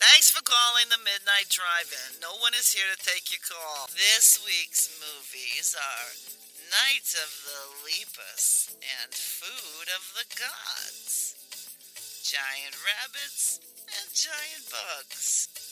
Thanks for calling the Midnight Drive-In. No one is here to take your call. This week's movies are Night of the Lepus and Food of the Gods. Giant rabbits and giant bugs.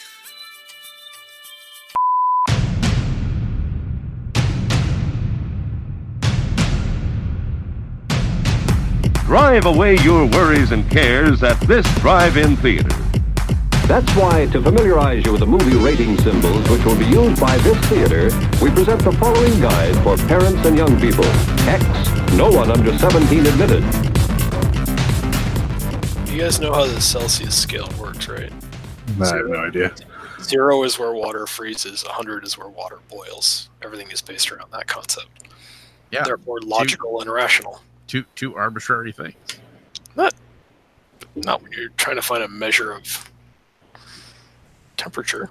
Drive away your worries and cares at this drive-in theater. That's why, to familiarize you with the movie rating symbols which will be used by this theater, we present the following guide for parents and young people. X, no one under 17 admitted. You guys know how the Celsius scale works, right? I have no idea. Zero is where water freezes, 100 is where water boils. Everything is based around that concept. Yeah. Therefore, logical and rational. Two two arbitrary things. Not, not when you're trying to find a measure of temperature.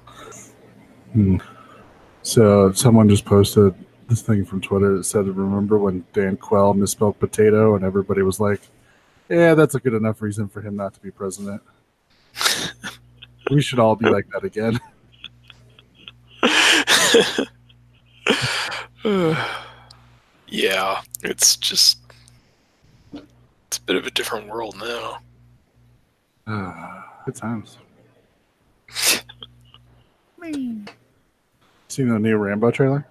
Hmm. So someone just posted this thing from Twitter that said, "Remember when Dan Quayle misspelled potato?" And everybody was like, "Yeah, that's a good enough reason for him not to be president." we should all be like that again. yeah, it's just it's a bit of a different world now. Ah, good times. Seen the new Rambo trailer?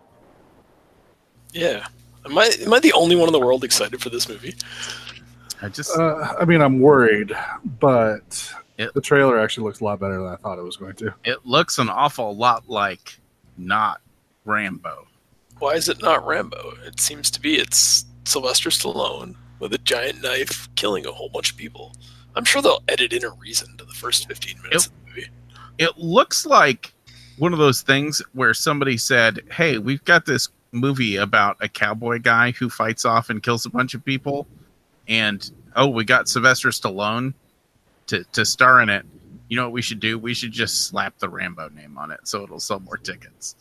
Yeah. Am I am I the only one in the world excited for this movie? I just Uh, I mean, I'm worried, but It- the trailer actually looks a lot better than I thought it was going to. it looks an awful lot like not Rambo. Why is it not Rambo? It seems to be it's Sylvester Stallone with a giant knife killing a whole bunch of people. I'm sure they'll edit in a reason to the first 15 minutes of the movie. It looks like one of those things where somebody said, "Hey, we've got this movie about a cowboy guy who fights off and kills a bunch of people, and oh, we got Sylvester Stallone to to star in it. You know what we should do? We should just slap the Rambo name on it so it'll sell more tickets."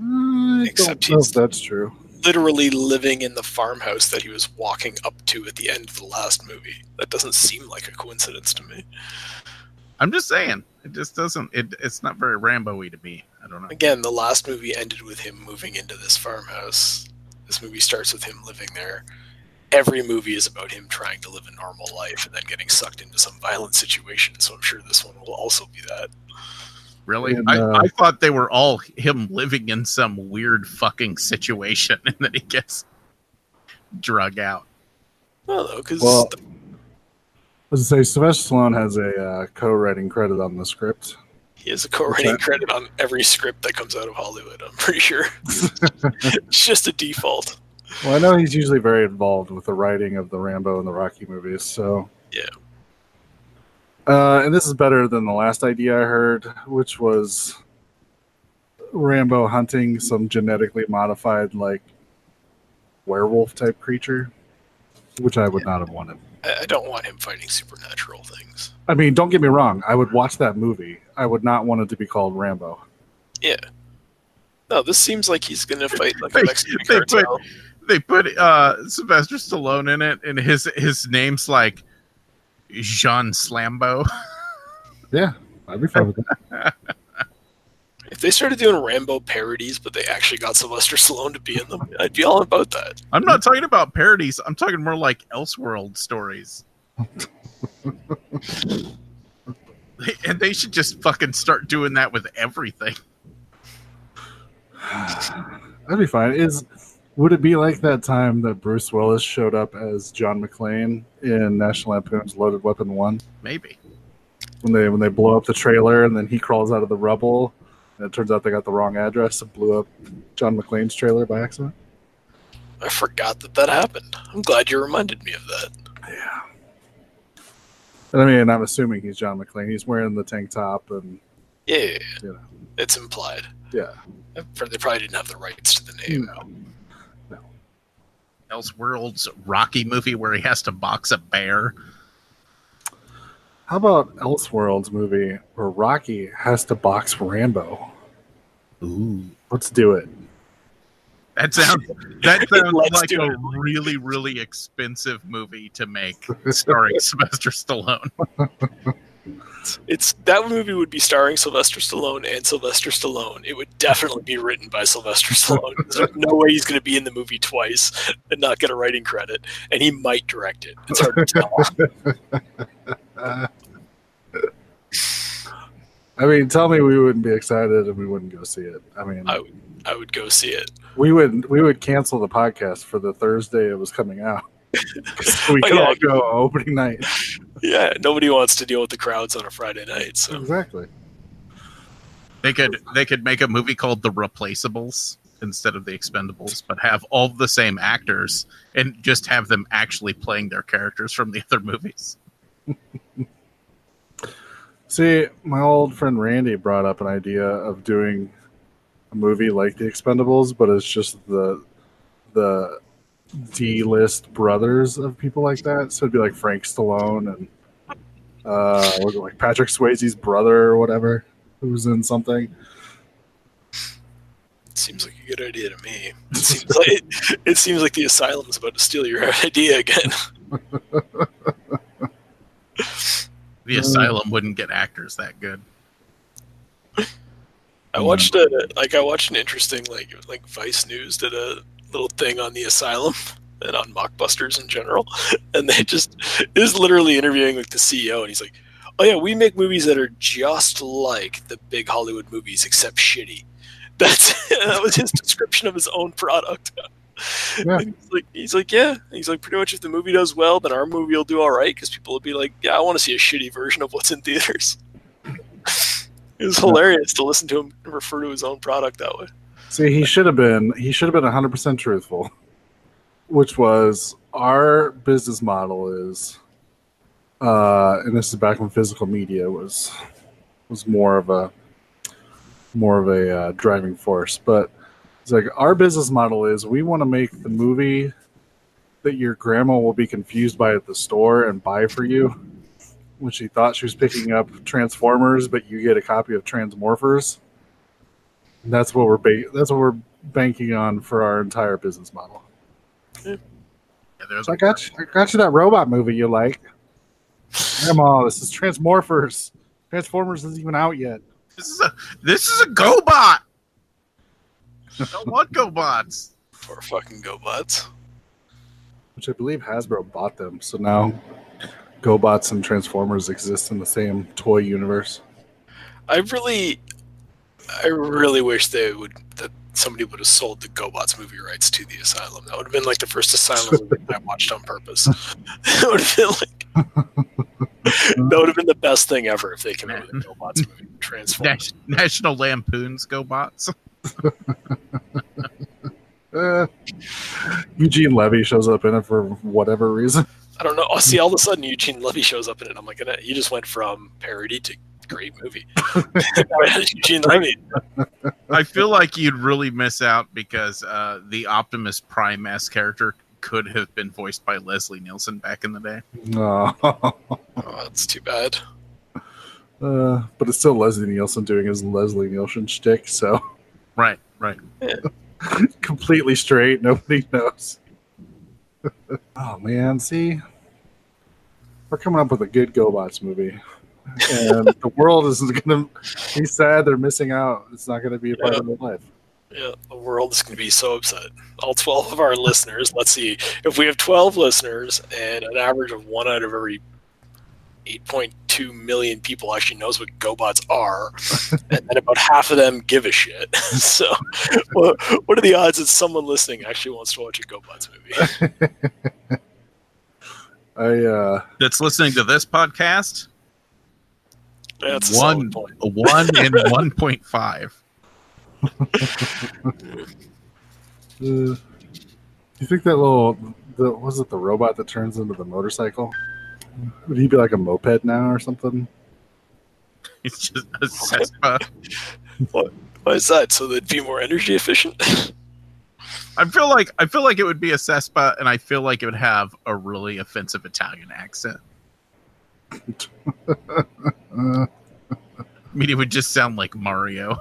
Mm, I Except don't know if that's true. Literally living in the farmhouse that he was walking up to at the end of the last movie. That doesn't seem like a coincidence to me. I'm just saying, it just doesn't. It, it's not very Rambo-y to me. I don't know. Again, the last movie ended with him moving into this farmhouse. This movie starts with him living there. Every movie is about him trying to live a normal life and then getting sucked into some violent situation. So I'm sure this one will also be that. Really? And, I, uh, I thought they were all him living in some weird fucking situation and then he gets drug out. Well, though, because Well, As I say, Sylvester Stallone has a uh, co-writing credit on the script. he has a co-writing that? credit on every script that comes out of Hollywood. I'm pretty sure it's just a default. Well, I know he's usually very involved with the writing of the Rambo and the Rocky movies. So Yeah. Uh, and this is better than the last idea I heard, which was Rambo hunting some genetically modified, like werewolf type creature, which I would not have wanted. I I don't want him fighting supernatural things. I mean, don't get me wrong. I would watch that movie. I would not want it to be called Rambo. Yeah. No, this seems like he's gonna fight like They- a Mexican they put- cartel. They put uh Sylvester Stallone in it and his his name's like Jean Slambo. Yeah, I'd be fine with that. If they started doing Rambo parodies, but they actually got Sylvester Stallone to be in them, I'd be all about that. I'm not talking about parodies. I'm talking more like Elseworld stories. and they should just fucking start doing that with everything. That'd be fine. Is would it be like that time that Bruce Willis showed up as John McClane in National Lampoon's Loaded Weapon One? Maybe. when they when they blow up the trailer and then he crawls out of the rubble and it turns out they got the wrong address and blew up John McClane's trailer by accident. I forgot that that happened. I'm glad you reminded me of that. And I mean, I'm assuming he's John McClane. He's wearing the tank top and Yeah, yeah, yeah. You know. it's implied. Yeah. They probably didn't have the rights to the name. No. Elseworlds Rocky movie where he has to box a bear. How about Elseworlds movie where Rocky has to box Rambo? Ooh. Let's do it. That sounds that sounds like a it. really, really expensive movie to make starring Sylvester Stallone. It's that movie would be starring Sylvester Stallone and Sylvester Stallone. It would definitely be written by Sylvester Stallone. There's no way he's going to be in the movie twice and not get a writing credit, and he might direct it. It's hard to tell. I mean, tell me we wouldn't be excited and we wouldn't go see it. I mean, I would, I would go see it. we would we would cancel the podcast for the Thursday it was coming out. we Oh, could yeah. all go opening night. Yeah, nobody wants to deal with the crowds on a Friday night. So Exactly. They could they could make a movie called The Replaceables instead of The Expendables, but have all the same actors and just have them actually playing their characters from the other movies. See, my old friend Randy brought up an idea of doing a movie like The Expendables, but it's just the the D list brothers of people like that. So it'd be like Frank Stallone and uh was it like Patrick Swayze's brother or whatever who was in something. seems like a good idea to me. It seems like it seems like the asylum's about to steal your idea again. The Mm. Asylum wouldn't get actors that good. I watched a like I watched an interesting like like Vice News did a little thing on the asylum and on mockbusters in general, and they just is literally interviewing like the CEO, and he's like, "Oh yeah, we make movies that are just like the big Hollywood movies except shitty." That's that was his description of his own product. Yeah. He's like, he's like, yeah. He's like, pretty much if the movie does well, then our movie will do all right because people will be like, yeah, I want to see a shitty version of what's in theaters. it was hilarious to listen to him refer to his own product that way. See, he should have been he should have been 100% truthful, which was our business model is uh and this is back when physical media was was more of a more of a uh, driving force, but it's like our business model is we want to make the movie that your grandma will be confused by at the store and buy for you when she thought she was picking up Transformers, but you get a copy of Transmorphers. And that's what we're ba- that's what we're banking on for our entire business model. Yeah, there's So I got you, I got you that robot movie you like. Grandma, this is Transmorphers. Transformers isn't even out yet. this is a this is a GoBot. I don't want GoBots. Poor fucking GoBots. Which I believe Hasbro bought them. So now GoBots and Transformers exist in the same toy universe. I really, I really wish they would that somebody would have sold the GoBots movie rights to the Asylum. That would have been like the first Asylum movie I watched on purpose. it would have been like that would have been the best thing ever if they came out with a GoBots movie. Transformers. Nas- National Lampoon's GoBots. Uh, Eugene Levy shows up in it for whatever reason. I don't know. Oh, see, all of a sudden Eugene Levy shows up in it. I'm like, you just went from parody to great movie. Eugene Levy. I feel like you'd really miss out because uh, the Optimus Prime S character could have been voiced by Leslie Nielsen back in the day. No. Oh, that's too bad. Uh, but it's still Leslie Nielsen doing his Leslie Nielsen shtick, so Right, right. completely straight. Nobody knows. oh man, see, we're coming up with a good GoBots movie, and the world isn't gonna be sad. They're missing out. It's not gonna be a part of their life. Yeah, the world is going to be so upset. All 12 of our listeners, let's see, if we have 12 listeners and an average of one out of every 8.2 million people actually knows what GoBots are, and then about half of them give a shit. so, what, what are the odds that someone listening actually wants to watch a GoBots movie? I uh, That's listening to this podcast. That's a one, solid point. one and one point five. uh, you think that little the was it the robot that turns into the motorcycle? Would he be like a moped now or something? It's just a Vespa. Why is that? So they'd be more energy efficient? I feel like I feel like it would be a Vespa, and I feel like it would have a really offensive Italian accent. I mean, it would just sound like Mario.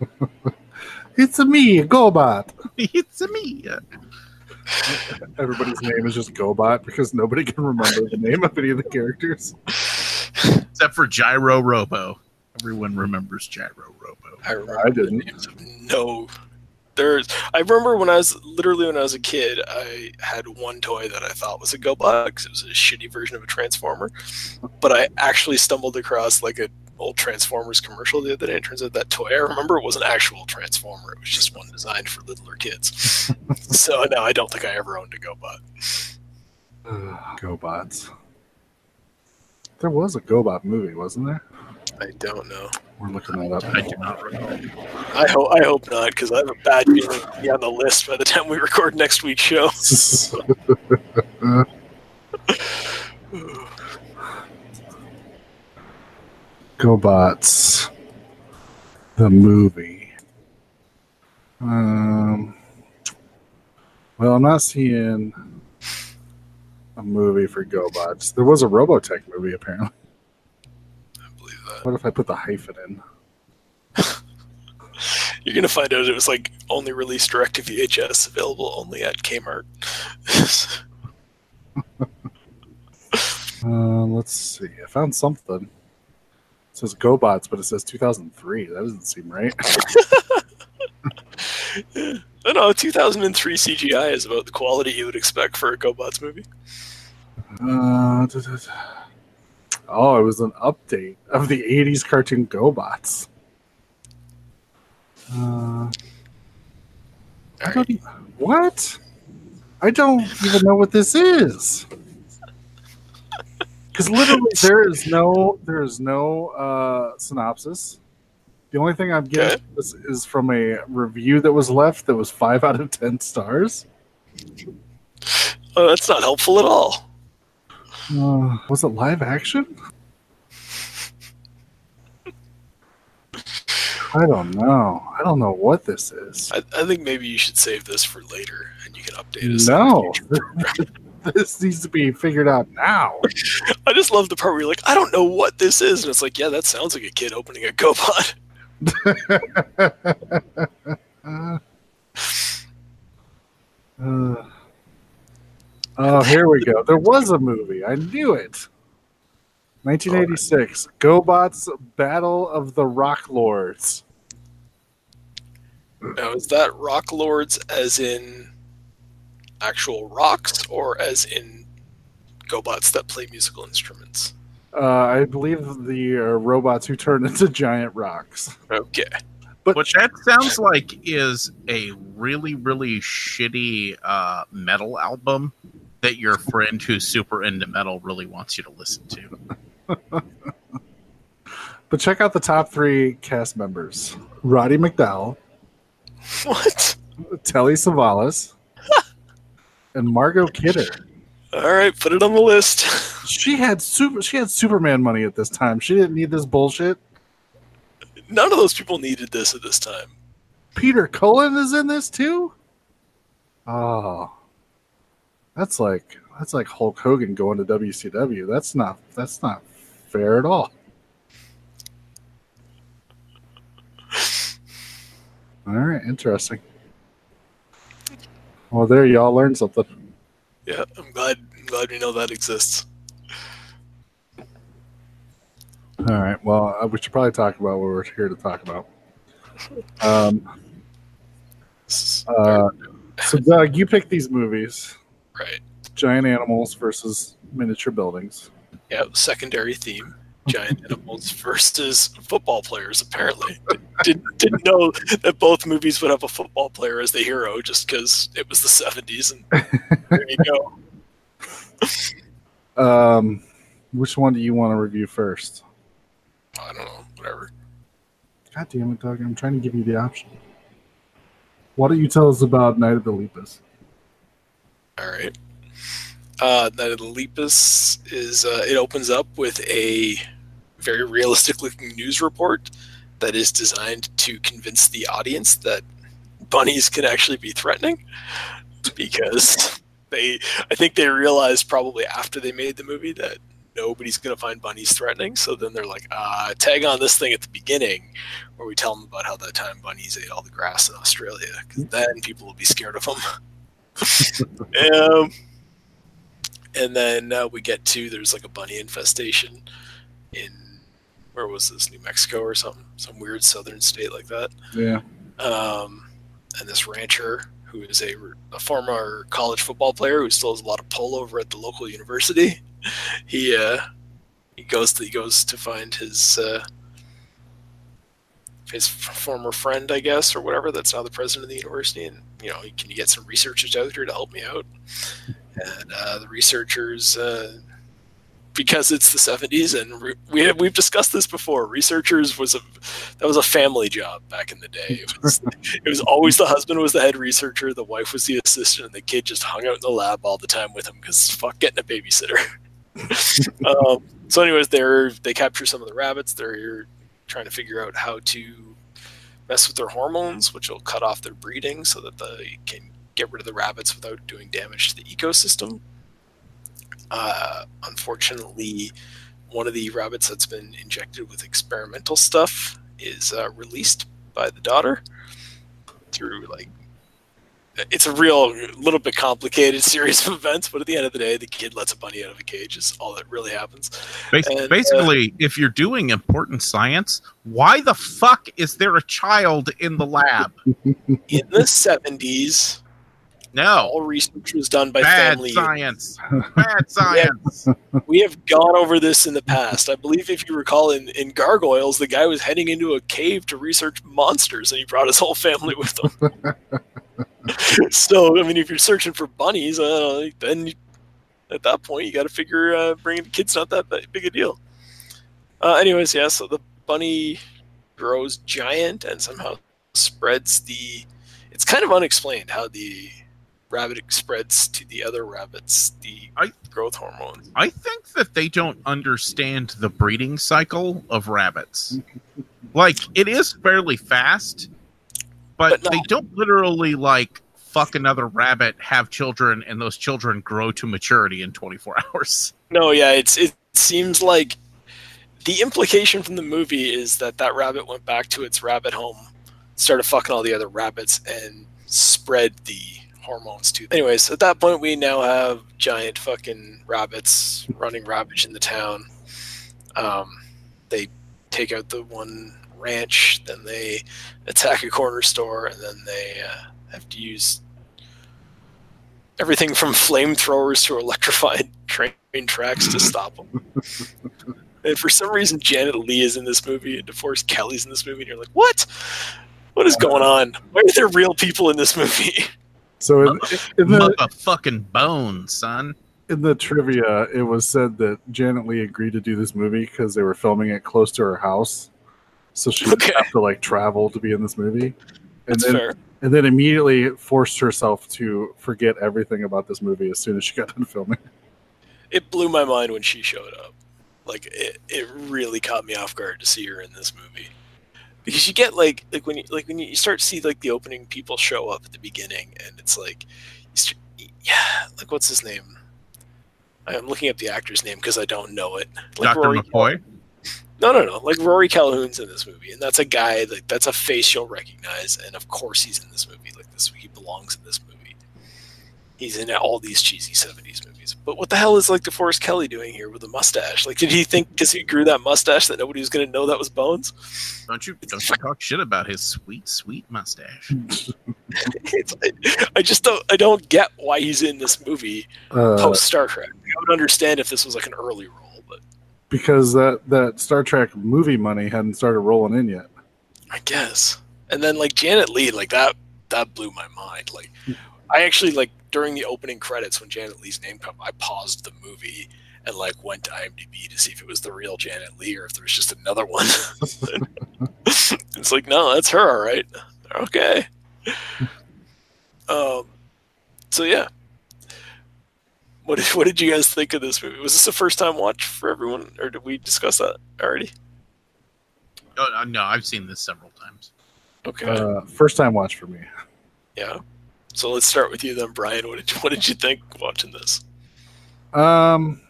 it's a me, Gobot. it's a me. Everybody's name is just Gobot because nobody can remember the name of any of the characters. Except for Gyro Robo. Everyone remembers Gyro Robo. I remember I the didn't. names of no. There's. I remember when I was literally when I was a kid, I had one toy that I thought was a GoBot because it was a shitty version of a Transformer. But I actually stumbled across like a old Transformers commercial the other day. It turns out that toy I remember it was an actual Transformer. It was just one designed for littler kids. so no, I don't think I ever owned a GoBot. Gobots. There was a Gobot movie, wasn't there? I don't know. We're looking that up. I do not recall. I hope I hope not because I have a bad feeling it'll be on the list by the time we record next week's show. Gobots. The movie. Um. Well, I'm not seeing a movie for Gobots. There was a Robotech movie, apparently. That. What if I put the hyphen in? You're gonna find out it was like only released direct to VHS, available only at Kmart. Uh, let's see. I found something. It says GoBots, but it says 2003. That doesn't seem right. I know 2003 CGI is about the quality you would expect for a GoBots movie. Uh. Oh, it was an update of the 80s cartoon GoBots. Uh, I what? I don't even know what this is. Because literally, there is no, there is no uh, synopsis. The only thing I'm getting is, is from a review that was left that was five out of ten stars. Oh, that's not helpful at all. Uh, was it live action? I don't know. I don't know what this is. I, I think maybe you should save this for later, and you can update us. No, this needs to be figured out now. I just love the part where you're like, I don't know what this is, and it's like, yeah, that sounds like a kid opening a. Uh, uh, oh, here we go. There was a movie. I knew it. 1986, GoBots Battle of the Rock Lords. Now, is that Rock Lords as in actual rocks, or as in GoBots that play musical instruments? Uh, I believe the uh, robots who turn into giant rocks. Okay. But What that sounds like is a really, really shitty uh, metal album that your friend who's super into metal really wants you to listen to. but check out the top three cast members: Roddy McDowall, What? Telly Savalas, and Margot Kidder. All right, put it on the list. She had super. She had Superman money at this time. She didn't need this bullshit. None of those people needed this at this time. Peter Cullen is in this too. Oh, that's like that's like Hulk Hogan going to WCW. That's not that's not fair at all. All right, interesting. Well, there y'all learned something. Yeah, I'm glad. I'm glad we know that exists. All right. Well, uh, we should probably talk about what we're here to talk about. Um, uh, so, Doug, you picked these movies: right. giant animals versus miniature buildings. Yeah, secondary theme. Giant animals versus football players. Apparently, didn't didn't know that both movies would have a football player as the hero just because it was the '70s. And there you go. Um, which one do you want to review first? I don't know. Whatever. God damn it, Doug! I'm trying to give you the option. Why don't you tell us about Night of the Lepus? All right. Uh, the Lepus is uh, it opens up with a very realistic looking news report that is designed to convince the audience that bunnies can actually be threatening because they I think they realized probably after they made the movie that nobody's going to find bunnies threatening. So then they're like, uh, tag on this thing at the beginning where we tell them about how that time bunnies ate all the grass in Australia because then people will be scared of them. Um, and then uh, we get to there's like a bunny infestation in where was this New Mexico or something some weird southern state like that Yeah. um, and this rancher who is a, a former college football player who still has a lot of pull over at the local university. He uh, he goes to he goes to find his uh, his former friend, I guess, or whatever. That's now the president of the university, and you know, can you get some researchers out here to help me out? And uh, the researchers. Uh, because it's the 70s and re- we have, we've discussed this before researchers was a that was a family job back in the day it was, it was always the husband was the head researcher the wife was the assistant and the kid just hung out in the lab all the time with him because fuck getting a babysitter um, so anyways they're they capture some of the rabbits they're trying to figure out how to mess with their hormones which will cut off their breeding so that they can get rid of the rabbits without doing damage to the ecosystem. Uh, unfortunately, one of the rabbits that's been injected with experimental stuff is uh, released by the daughter through like it's a real little bit complicated series of events but at the end of the day the kid lets a bunny out of a cage is all that really happens Bas- And, uh, basically, if you're doing important science, why the fuck is there a child in the lab? in the 70s No, all research was done by bad family science. Bad science. we have gone over this in the past. I believe, if you recall, in, in Gargoyles, the guy was heading into a cave to research monsters, and he brought his whole family with him. So, I mean, if you're searching for bunnies, uh, then you, at that point you got to figure uh, bringing the kids not that big a deal. Uh, anyways, yeah. So the bunny grows giant and somehow spreads the. It's kind of unexplained how the rabbit spreads to the other rabbits the I- growth hormones. I think that they don't understand the breeding cycle of rabbits. Like it is fairly fast, but, But they don't literally like fuck another rabbit, have children, and those children grow to maturity in 24 hours. No, yeah, it's it seems like the implication from the movie is that that rabbit went back to its rabbit home, started fucking all the other rabbits, and spread the hormones to. Anyways, at that point, we now have giant fucking rabbits running ravage in the town. Um, they take out the one ranch, then they attack a corner store, and then they uh, have to use everything from flamethrowers to electrified train tracks to stop them. and for some reason, Janet Leigh is in this movie and DeForest Kelley's in this movie, and you're like, what? What is going on? Why are there real people in this movie? So in, in the Motherfucking bone, son. in the trivia, it was said that Janet Leigh agreed to do this movie because they were filming it close to her house, so she Okay. have to like travel to be in this movie. And That's then, fair. and then immediately forced herself to forget everything about this movie as soon as she got done filming. It blew my mind when she showed up. Like it, it really caught me off guard to see her in this movie. Because you get like like when you like when you start to see like the opening people show up at the beginning and it's like you yeah, like what's his name? I'm looking up the actor's name because I don't know it. Like Dr. Rory McCoy. No, no, no. Like Rory Calhoun's in this movie, and that's a guy like that's a face you'll recognize, and of course he's in this movie. Like this, he belongs in this movie. He's in all these cheesy '70s movies. But what the hell is like DeForest Kelley doing here with a mustache? Like, did he think because he grew that mustache that nobody was going to know that was Bones? Don't you don't you talk shit about his sweet, sweet mustache. It's, I, I just don't. I don't get why he's in this movie Uh, post Star Trek. I would understand if this was like an early role, but because that that Star Trek movie money hadn't started rolling in yet. I guess. And then like Janet Leigh, like that that blew my mind. Like I actually like during the opening credits when Janet Leigh's name come, I paused the movie and like went to IMDb to see if it was the real Janet Leigh or if there was just another one. it's like, no, that's her, all right. Okay. Um so yeah. What did, what did you guys think of this movie? Was this a first time watch for everyone, or did we discuss that already? Oh, uh, no, I've seen this several times. Okay, Uh, first time watch for me. yeah. So let's start with you then, Brian. What did you, what did you think watching this? Um,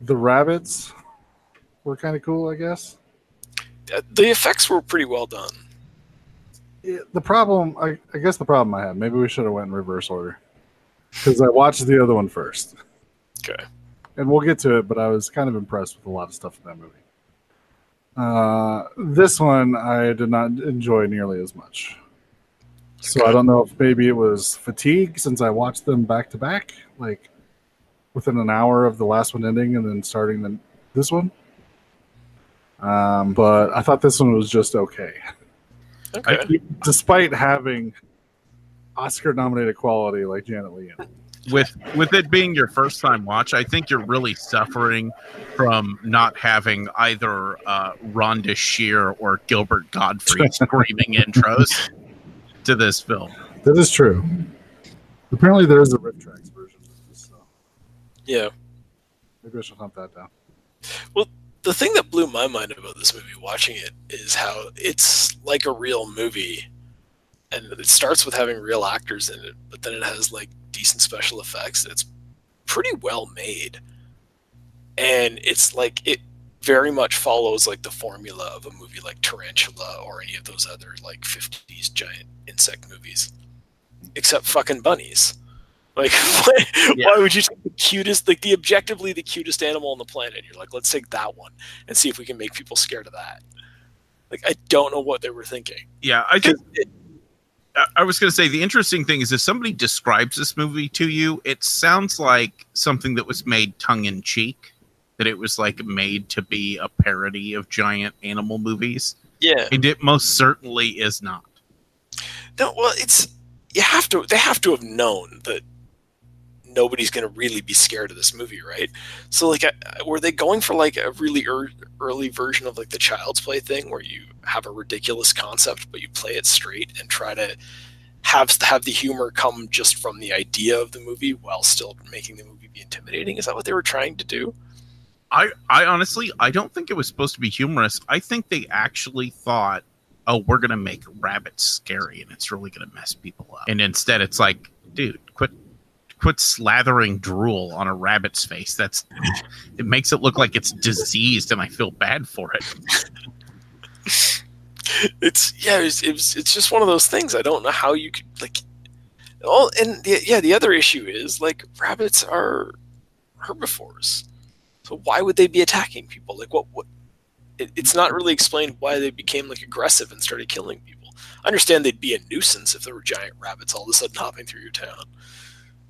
the rabbits were kind of cool, I guess. Uh, The effects were pretty well done. It- the problem, I, I guess, the problem I had. Maybe we should have went in reverse order because I watched the other one first, Okay. and we'll get to it. But I was kind of impressed with a lot of stuff in that movie. Uh, this one I did not enjoy nearly as much. So I don't know if maybe it was fatigue since I watched them back to back, like within an hour of the last one ending and then starting the, this one. Um, but I thought this one was just okay, Okay. Despite having Oscar-nominated quality like Janet Leigh. with with it being your first time watch, I think you're really suffering from not having either uh, Rhonda Shear or Gilbert Gottfried screaming intros to this film. That is true. Apparently, there is a RiffTrax version of this, so yeah. maybe I should hunt that down. Well, the thing that blew my mind about this movie watching it is how it's like a real movie and it starts with having real actors in it but then it has like decent special effects it's pretty well made. And it's like it very much follows like the formula of a movie like tarantula or any of those other like 50s giant insect movies. Except fucking bunnies. Like why, Yeah. why would you take the cutest like the objectively the cutest animal on the planet? You're like let's take that one and see if we can make people scared of that. Like i don't know what they were thinking. Yeah, I think 'Cause it- I- I was going to say the interesting thing is if somebody describes this movie to you, it sounds like something that was made tongue in cheek, that it was like made to be a parody of giant animal movies. yeah And it most certainly is not. no well it's you have to they have to have known that nobody's going to really be scared of this movie right so like were they going for like a really ear early version of like the child's play thing where you have a ridiculous concept but you play it straight and try to have have the humor come just from the idea of the movie while still making the movie be intimidating is that what they were trying to do I, I honestly, I don't think it was supposed to be humorous. I think they actually thought, oh, we're going to make rabbits scary and it's really going to mess people up. And instead, it's like, dude, quit. Quit slathering drool on a rabbit's face. That's it makes it look like it's diseased, and I feel bad for it. it's yeah, it's, it's it's just one of those things. I don't know how you could like. All and the, yeah, the other issue is like rabbits are herbivores, so why would they be attacking people? Like, what? What? It, it's not really explained why they became like aggressive and started killing people. I understand they'd be a nuisance if there were giant rabbits all of a sudden hopping through your town.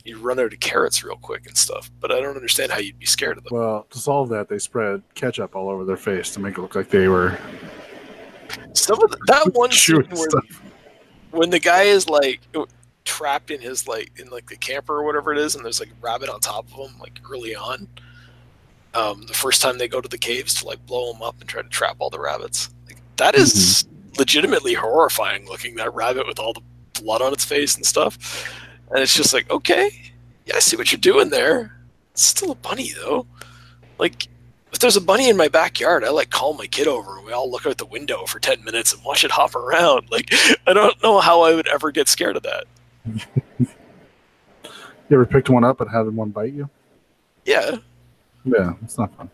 You'd run out of carrots real quick and stuff, but I don't understand how you'd be scared of them. Well, to solve that, they spread ketchup all over their face to make it look like they were Some of the, that one scene where stuff. when the guy is like trapped in his like in like the camper or whatever it is and there's like a rabbit on top of him like early on um the first time they go to the caves to like blow them up and try to trap all the rabbits like that is legitimately horrifying looking that rabbit with all the blood on its face and stuff and it's just like okay yeah i see what you're doing there it's still a bunny though like if there's a bunny in my backyard, I like call my kid over and we all look out the window for 10 minutes and watch it hop around. Like, I don't know how I would ever get scared of that. You ever picked one up and had one bite you? Yeah, Yeah, it's not fun.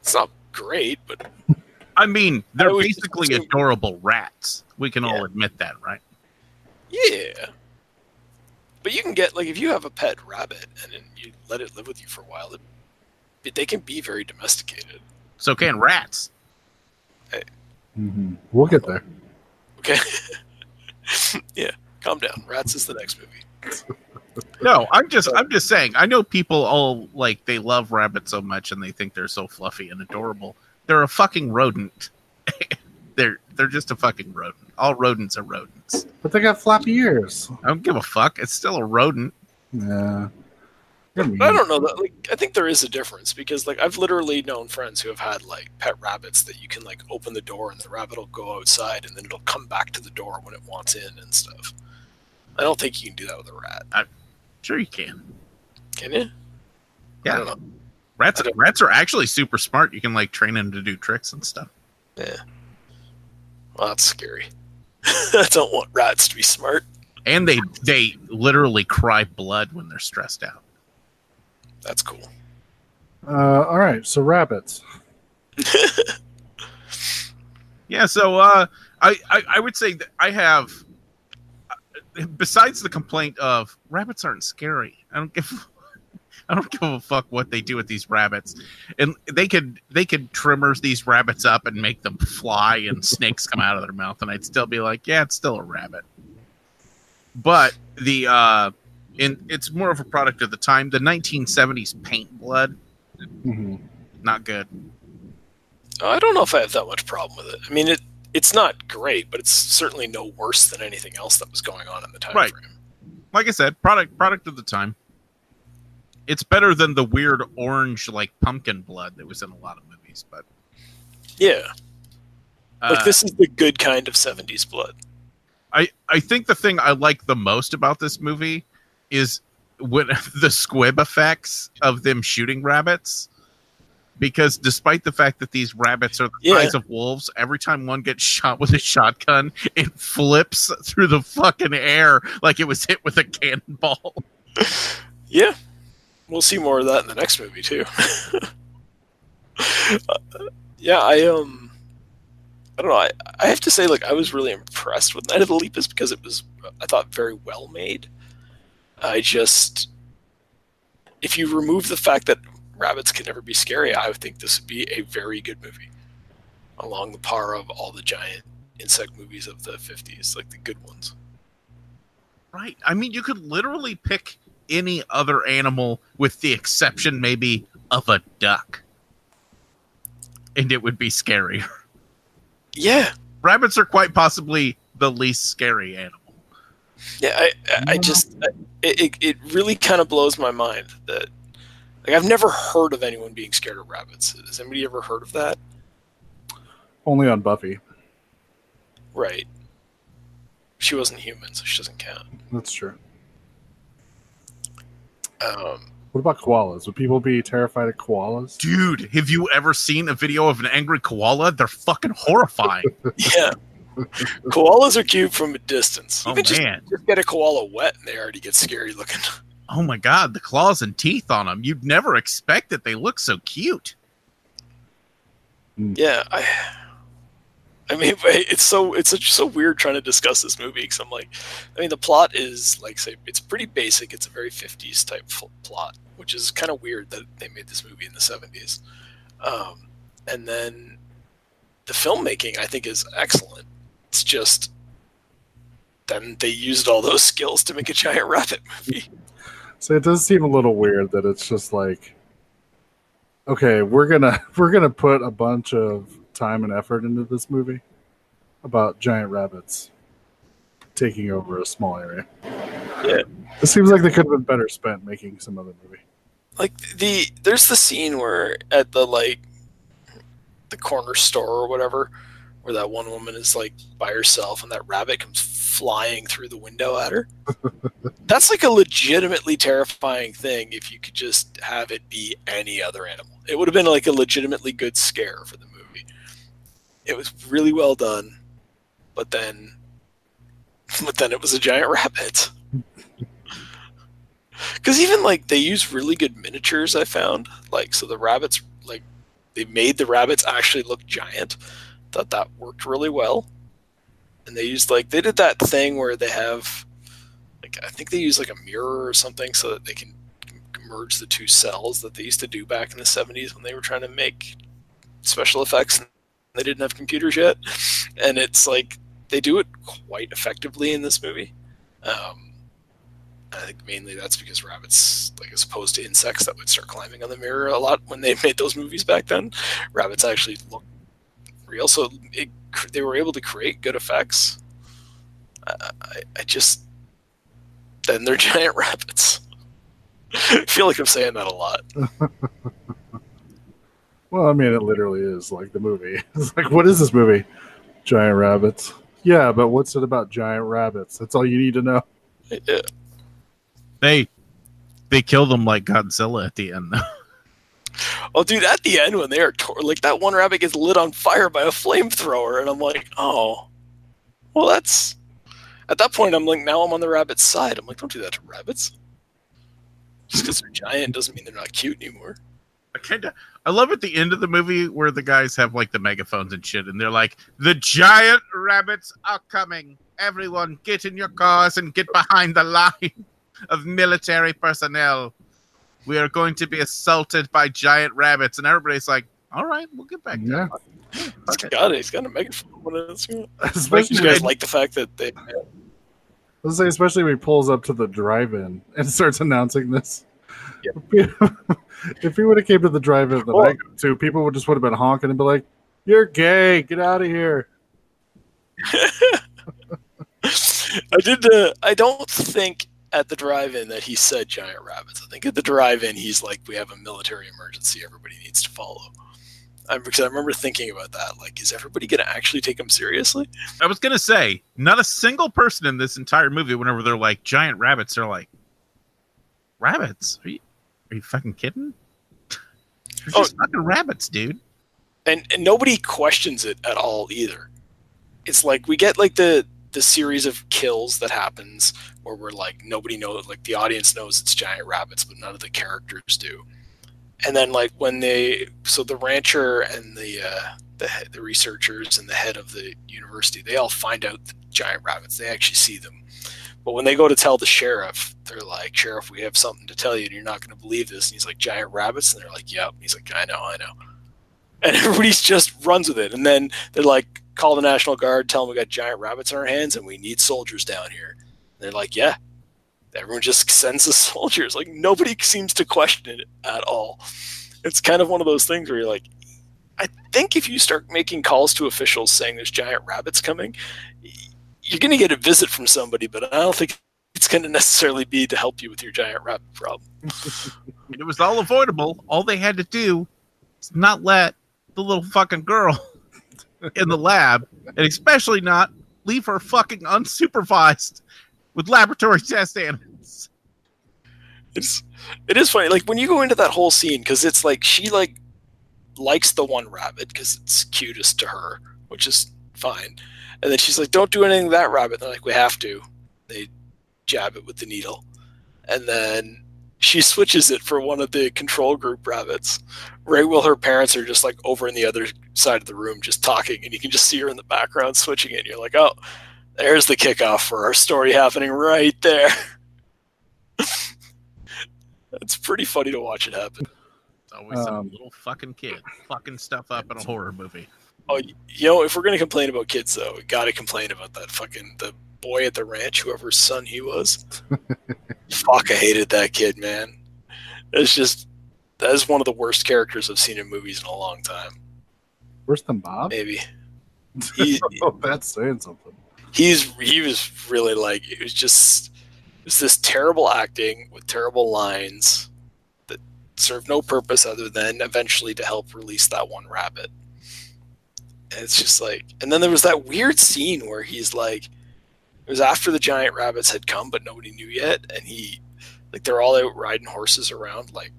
it's not great, but I mean, they're I basically assuming- adorable rats. We can all admit that, right? yeah. But you can get, like, if you have a pet rabbit and then you let it live with you for a while, it, it, they can be very domesticated. So can rats. hmm We'll get there. Okay? yeah, calm down. Rats is the next movie. No, I'm just I'm just saying. I know people all like they love rabbits so much and they think they're so fluffy and adorable. They're a fucking rodent. they're they're just a fucking rodent. All rodents are rodents. But they got floppy ears. I don't give a fuck. It's still a rodent. Yeah. You're. But I don't know that. Like, I think there is a difference because, like, I've literally known friends who have had like pet rabbits that you can like open the door and the rabbit will go outside and then it'll come back to the door when it wants in and stuff. I don't think you can do that with a rat. I'm sure you can. Can you? I Yeah, don't know. rats I don't- rats are actually super smart. You can like train them to do tricks and stuff. Yeah. Well, that's scary. I don't want rats to be smart. And they they literally cry blood when they're stressed out. That's cool. Uh, all right, so rabbits. Yeah, so uh, I, I I would say that I have, uh, besides the complaint of rabbits aren't scary. I don't give. I don't give a fuck what they do with these rabbits, and they could they could trimmers these rabbits up and make them fly, and snakes come out of their mouth, and I'd still be like, yeah, it's still a rabbit. But the uh, in it's more of a product of the time. The 1970s paint blood, hmm not good. I don't know if I have that much problem with it. I mean, it it's not great, but it's certainly no worse than anything else that was going on in the time Right. frame. like I said, product product of the time. It's better than the weird orange like pumpkin blood that was in a lot of movies, but Yeah, uh, like this is the good kind of '70s blood. I I think the thing I like the most about this movie is when the squib effects of them shooting rabbits. Because despite the fact that these rabbits are the Yeah. size of wolves, every time one gets shot with a shotgun, it flips through the fucking air like it was hit with a cannonball. Yeah, we'll see more of that in the next movie too. Uh, yeah, I um, I don't know. I, I have to say, like, I was really impressed with Night of the Lepus because it was, I thought, very well made. I just, if you remove the fact that rabbits can never be scary, I would think this would be a very good movie, along the par of all the giant insect movies of the '50s, like the good ones. Right. I mean, you could literally pick any other animal with the exception, maybe, of a duck. And it would be scarier. Yeah, Rabbits are quite possibly the least scary animal. Yeah, I, I, I just I- it, it, it really kind of blows my mind that like I've never heard of anyone being scared of rabbits. Has anybody ever heard of that? Only on Buffy. Right. She wasn't human, so she doesn't count. That's true. Um, What about koalas? Would people be terrified of koalas? Dude, have you ever seen a video of an angry koala? They're fucking horrifying. yeah, koalas are cute from a distance. oh, Even just, man. just get a koala wet, and they already get scary looking. Oh, my God. The claws and teeth on them. You'd never expect that they look so cute. Yeah, I. I mean, it's so it's such so weird trying to discuss this movie because I'm like, I mean, the plot is like say it's pretty basic. It's a very 50s type plot, which is kind of weird that they made this movie in the 70s. Um, and then the filmmaking, I think, is excellent. It's just then they used all those skills to make a giant rabbit movie. So it does seem a little weird that it's just like, okay, we're gonna we're gonna put a bunch of time and effort into this movie about giant rabbits taking over a small area. Yeah. It seems like they could have been better spent making some other movie. like the there's the scene where at the like the corner store or whatever where that one woman is like by herself and that rabbit comes flying through the window at her that's like a legitimately terrifying thing if you could just have it be any other animal it would have been like a legitimately good scare for the movie it was really well done but then but then it was a giant rabbit. Because even like they use really good miniatures i found. Like so the rabbits like they made the rabbits actually look giant. Thought that worked really well. And they used like they did that thing where they have like i think they use like a mirror or something so that they can merge the two cells that they used to do back in the 70s when they were trying to make special effects they didn't have computers yet and it's like they do it quite effectively in this movie um, I think mainly that's because rabbits, like as opposed to insects that would start climbing on the mirror a lot when they made those movies back then, rabbits actually look real. So it, they were able to create good effects. I, I, I just then they're giant rabbits. I feel like I'm saying that a lot. Well, I mean, it literally is like the movie. It's like, what is this movie? Giant rabbits. Yeah, but what's it about giant rabbits? That's all you need to know. They they kill them like Godzilla at the end, though. Oh, dude, at the end when they are tor- like that one rabbit gets lit on fire by a flamethrower, and I'm like, oh, well, that's. At that point, I'm like, now I'm on the rabbit's side. I'm like, don't do that to rabbits. Just because they're giant doesn't mean they're not cute anymore. I kind of I love at the end of the movie where the guys have like the megaphones and shit, and they're like, "The giant rabbits are coming! Everyone, get in your cars and get behind the line of military personnel. We are going to be assaulted by giant rabbits." And everybody's like, "All right, we'll get back Yeah. there." He's Okay. got it. He's got a megaphone. What is it? Like, Especially, you guys like the fact that they. let's say, especially when he pulls up to the drive-in and starts announcing this. if he would have came to the drive-in that I Well- go to, people would just would have been honking and be like, "You're gay! Get out of here!" I did. Uh, I don't think at the drive-in that he said giant rabbits. I think at the drive-in he's like, "We have a military emergency. Everybody needs to follow." I, because I remember thinking about that. Like, is everybody going to actually take him seriously? I was gonna say, not a single person in this entire movie, whenever they're like giant rabbits, they're like, "Rabbits? Are you, are you fucking kidding? They're Oh. just fucking rabbits, dude." and and nobody questions it at all either. It's like we get like the the series of kills that happens where we're like nobody knows like the audience knows it's giant rabbits but none of the characters do. And then like when they so the rancher and the uh the the researchers and the head of the university they all find out the giant rabbits they actually see them. But when they go to tell the sheriff, they're like, "Sheriff, we have something to tell you, and you're not going to believe this." And he's like, "Giant rabbits," and they're like, "Yep." He's like, "I know, I know." and everybody's just runs with it. And then they're like, call the National Guard, tell them we got giant rabbits in our hands and we need soldiers down here. And they're like, yeah. Everyone just sends the soldiers. Like nobody seems to question it at all. It's kind of one of those things where you're like, I think if you start making calls to officials saying there's giant rabbits coming, you're going to get a visit from somebody, but I don't think it's going to necessarily be to help you with your giant rabbit problem. It was all avoidable. All they had to do is not let the little fucking girl in the lab, and especially not leave her fucking unsupervised with laboratory test animals. it's it is funny like when you go into that whole scene because it's like she like likes the one rabbit because it's cutest to her which is fine and then she's like don't do anything to that rabbit they're like we have to they jab it with the needle and then she switches it for one of the control group rabbits right while her parents are just like over in the other side of the room just talking and you can just see her in the background switching it and you're like oh there's the kickoff for our story happening right there it's pretty funny to watch it happen. It's always some Um, little fucking kid fucking stuff up in a horror movie. Oh, you know, if we're gonna complain about kids, though, we gotta complain about that fucking the boy at the ranch, whoever's son he was. Fuck, I hated that kid, man. It's just that is one of the worst characters I've seen in movies in a long time. Worse than Bob? Maybe he, oh, that's saying something. he's he was really like it was just it was this terrible acting with terrible lines that served no purpose other than eventually to help release that one rabbit. And it's just like and then there was that weird scene where he's like it was after the giant rabbits had come but nobody knew yet and he like they're all out riding horses around like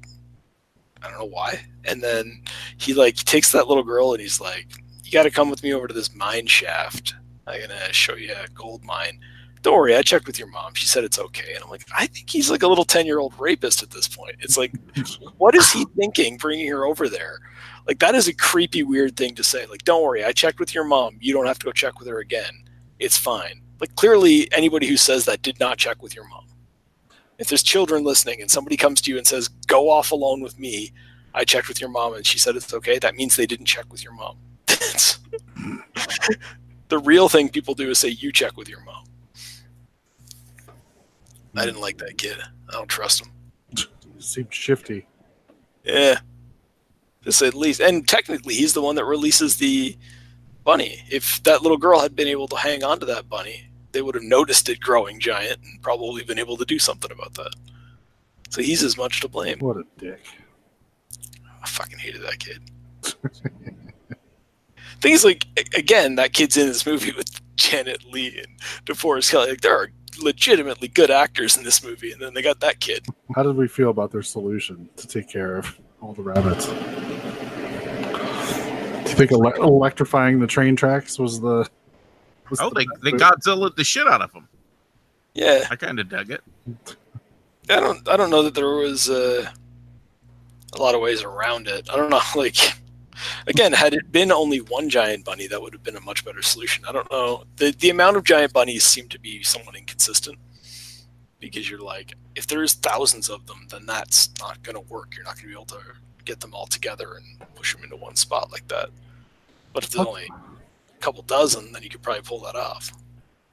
I don't know why. And then he like takes that little girl and he's like you got to come with me over to this mine shaft. I'm gonna show you a gold mine. Don't worry, I checked with your mom. She said it's okay. And I'm like, I think he's like a little ten year old rapist at this point. It's like, what is he thinking bringing her over there? Like that is a creepy, weird thing to say. Like, don't worry, I checked with your mom. You don't have to go check with her again. It's fine. Like clearly, anybody who says that did not check with your mom. If there's children listening and somebody comes to you and says, "Go off alone with me," I checked with your mom and she said it's okay. That means they didn't check with your mom. The real thing people do is say you check with your mom. I didn't like that kid. I don't trust him. Seemed shifty. Yeah. To at least. And technically he's the one that releases the bunny. If that little girl had been able to hang on to that bunny, they would have noticed it growing giant and probably been able to do something about that. So he's as much to blame. What a dick. I fucking hated that kid. Things like again, that kid's in this movie with Janet Leigh and DeForest Kelley. Like there are legitimately good actors in this movie, and then they got that kid. How did we feel about their solution to take care of all the rabbits? Do you think ele- electrifying the train tracks was the? Was Oh, the they best they move? Godzilla the shit out of them. Yeah, I kind of dug it. I don't I don't know that there was uh, a lot of ways around it. I don't know, like again, had it been only one giant bunny, that would have been a much better solution. I don't know. The the amount of giant bunnies seem to be somewhat inconsistent because you're like, if there's thousands of them, then that's not going to work. You're not going to be able to get them all together and push them into one spot like that. But if there's only a couple dozen, then you could probably pull that off.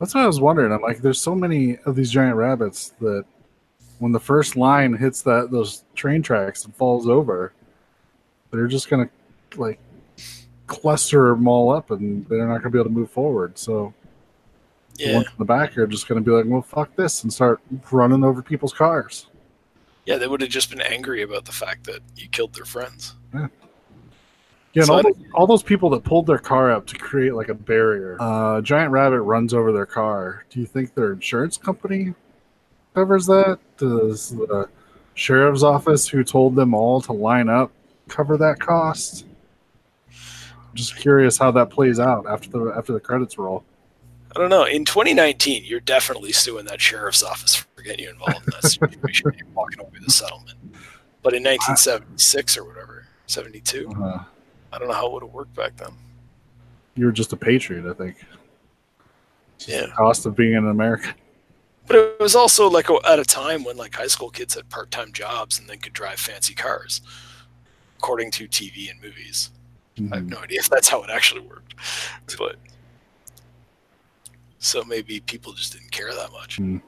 That's what I was wondering. I'm like, there's so many of these giant rabbits that when the first line hits that those train tracks and falls over, they're just gonna like cluster them all up, and they're not gonna be able to move forward. So the Yeah, ones in the back are just gonna be like, well, fuck this, and start running over people's cars. yeah, they would have just been angry about the fact that you killed their friends. Yeah, and So all those, all those people that pulled their car up to create like a barrier. Uh, giant rabbit runs over their car. Do you think their insurance company covers that? Does the sheriff's office, who told them all to line up, cover that cost? I'm just curious how that plays out after the after the credits roll. I don't know. In 2019, you're definitely suing that sheriff's office for getting you involved in that situation. you're walking over the settlement. But in 1976 or whatever, 72, Uh, I don't know how it would have worked back then. you were just a patriot, I think. Yeah. Cost of being an American. But it was also like at a time when like high school kids had part-time jobs and then could drive fancy cars, according to TV and movies. I have no idea if that's how it actually worked, but so maybe people just didn't care that much. Hmm.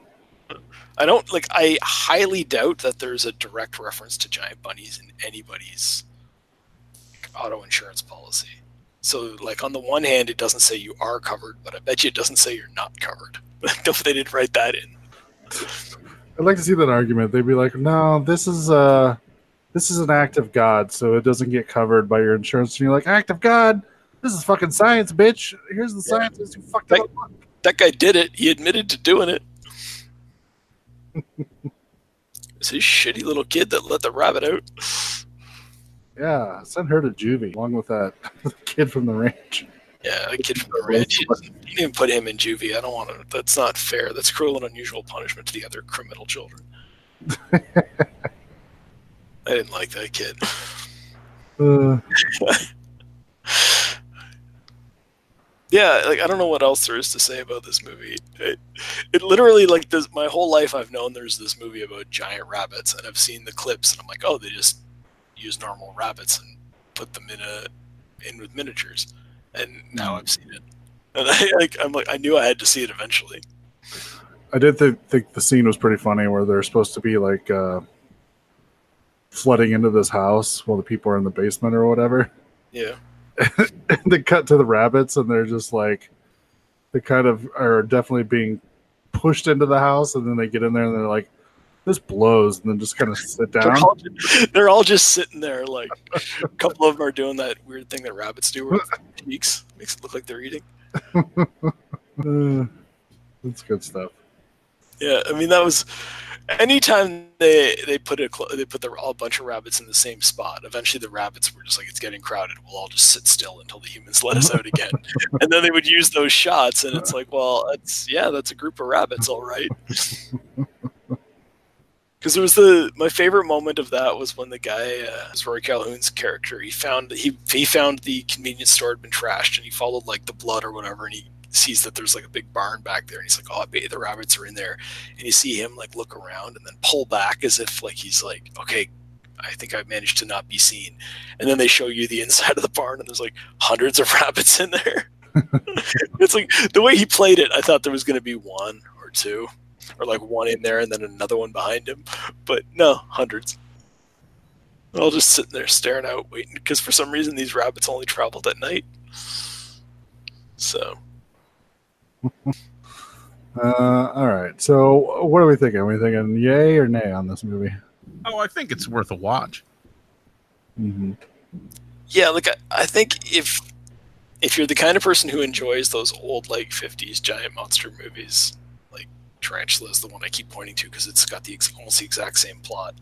I don't like. I highly doubt that there's a direct reference to giant bunnies in anybody's auto insurance policy. So, like on the one hand, it doesn't say you are covered, but I bet you it doesn't say you're not covered. they didn't write that in. I'd like to see that argument. They'd be like, "No, this is uh this is an act of God, so it doesn't get covered by your insurance." And you're like, "Act of God? This is fucking science, bitch. Here's the Yeah. scientist who fucked it up." That guy did it. He admitted to doing it. it's his shitty little kid that let the rabbit out. Yeah, send her to juvie along with that kid from the ranch. Yeah, the kid from the ranch. You didn't put him in juvie. I don't want to. That's not fair. That's cruel and unusual punishment to the other criminal children. I didn't like that kid. Uh, Yeah, like I don't know what else there is to say about this movie. It, it literally like this. My whole life, I've known there's this movie about giant rabbits, and I've seen the clips, and I'm like, oh, they just use normal rabbits and put them in a in with miniatures, and now I've seen it, and I like I'm like I knew I had to see it eventually. I did th- think the scene was pretty funny where they're supposed to be like uh, flooding into this house while the people are in the basement or whatever. Yeah, and they cut to the rabbits and they're just like they kind of are definitely being pushed into the house and then they get in there and they're like this blows and then just kind of sit they're down all, they're all just sitting there. Like a couple of them are doing that weird thing that rabbits do, with their cheeks makes it look like they're eating. Uh, that's good stuff Yeah, I mean that was anytime they they put a they put the, a bunch of rabbits in the same spot. Eventually, the rabbits were just like, "It's getting crowded. We'll all just sit still until the humans let us out again." and then they would use those shots, and it's like, "Well, that's yeah, that's a group of rabbits, all right." Because there was the my favorite moment of that was when the guy, uh, was Rory Calhoun's character, he found he he found the convenience store had been trashed, and he followed like the blood or whatever, and he sees that there's like a big barn back there, and he's like, "Oh, I bet the rabbits are in there." And you see him like look around and then pull back as if like he's like, "Okay, I think I've managed to not be seen." And then they show you the inside of the barn, and there's like hundreds of rabbits in there. it's like the way he played it. I thought there was going to be one or two, or like one in there and then another one behind him, but no, hundreds. They're all just sitting there staring out, waiting because for some reason these rabbits only traveled at night. So uh, all right so what are we thinking are we thinking yay or nay on this movie Oh, I think it's worth a watch. hmm yeah, like I, I think if if you're the kind of person who enjoys those old like 50s giant monster movies, like Tarantula is the one I keep pointing to because it's got the ex- almost the exact same plot.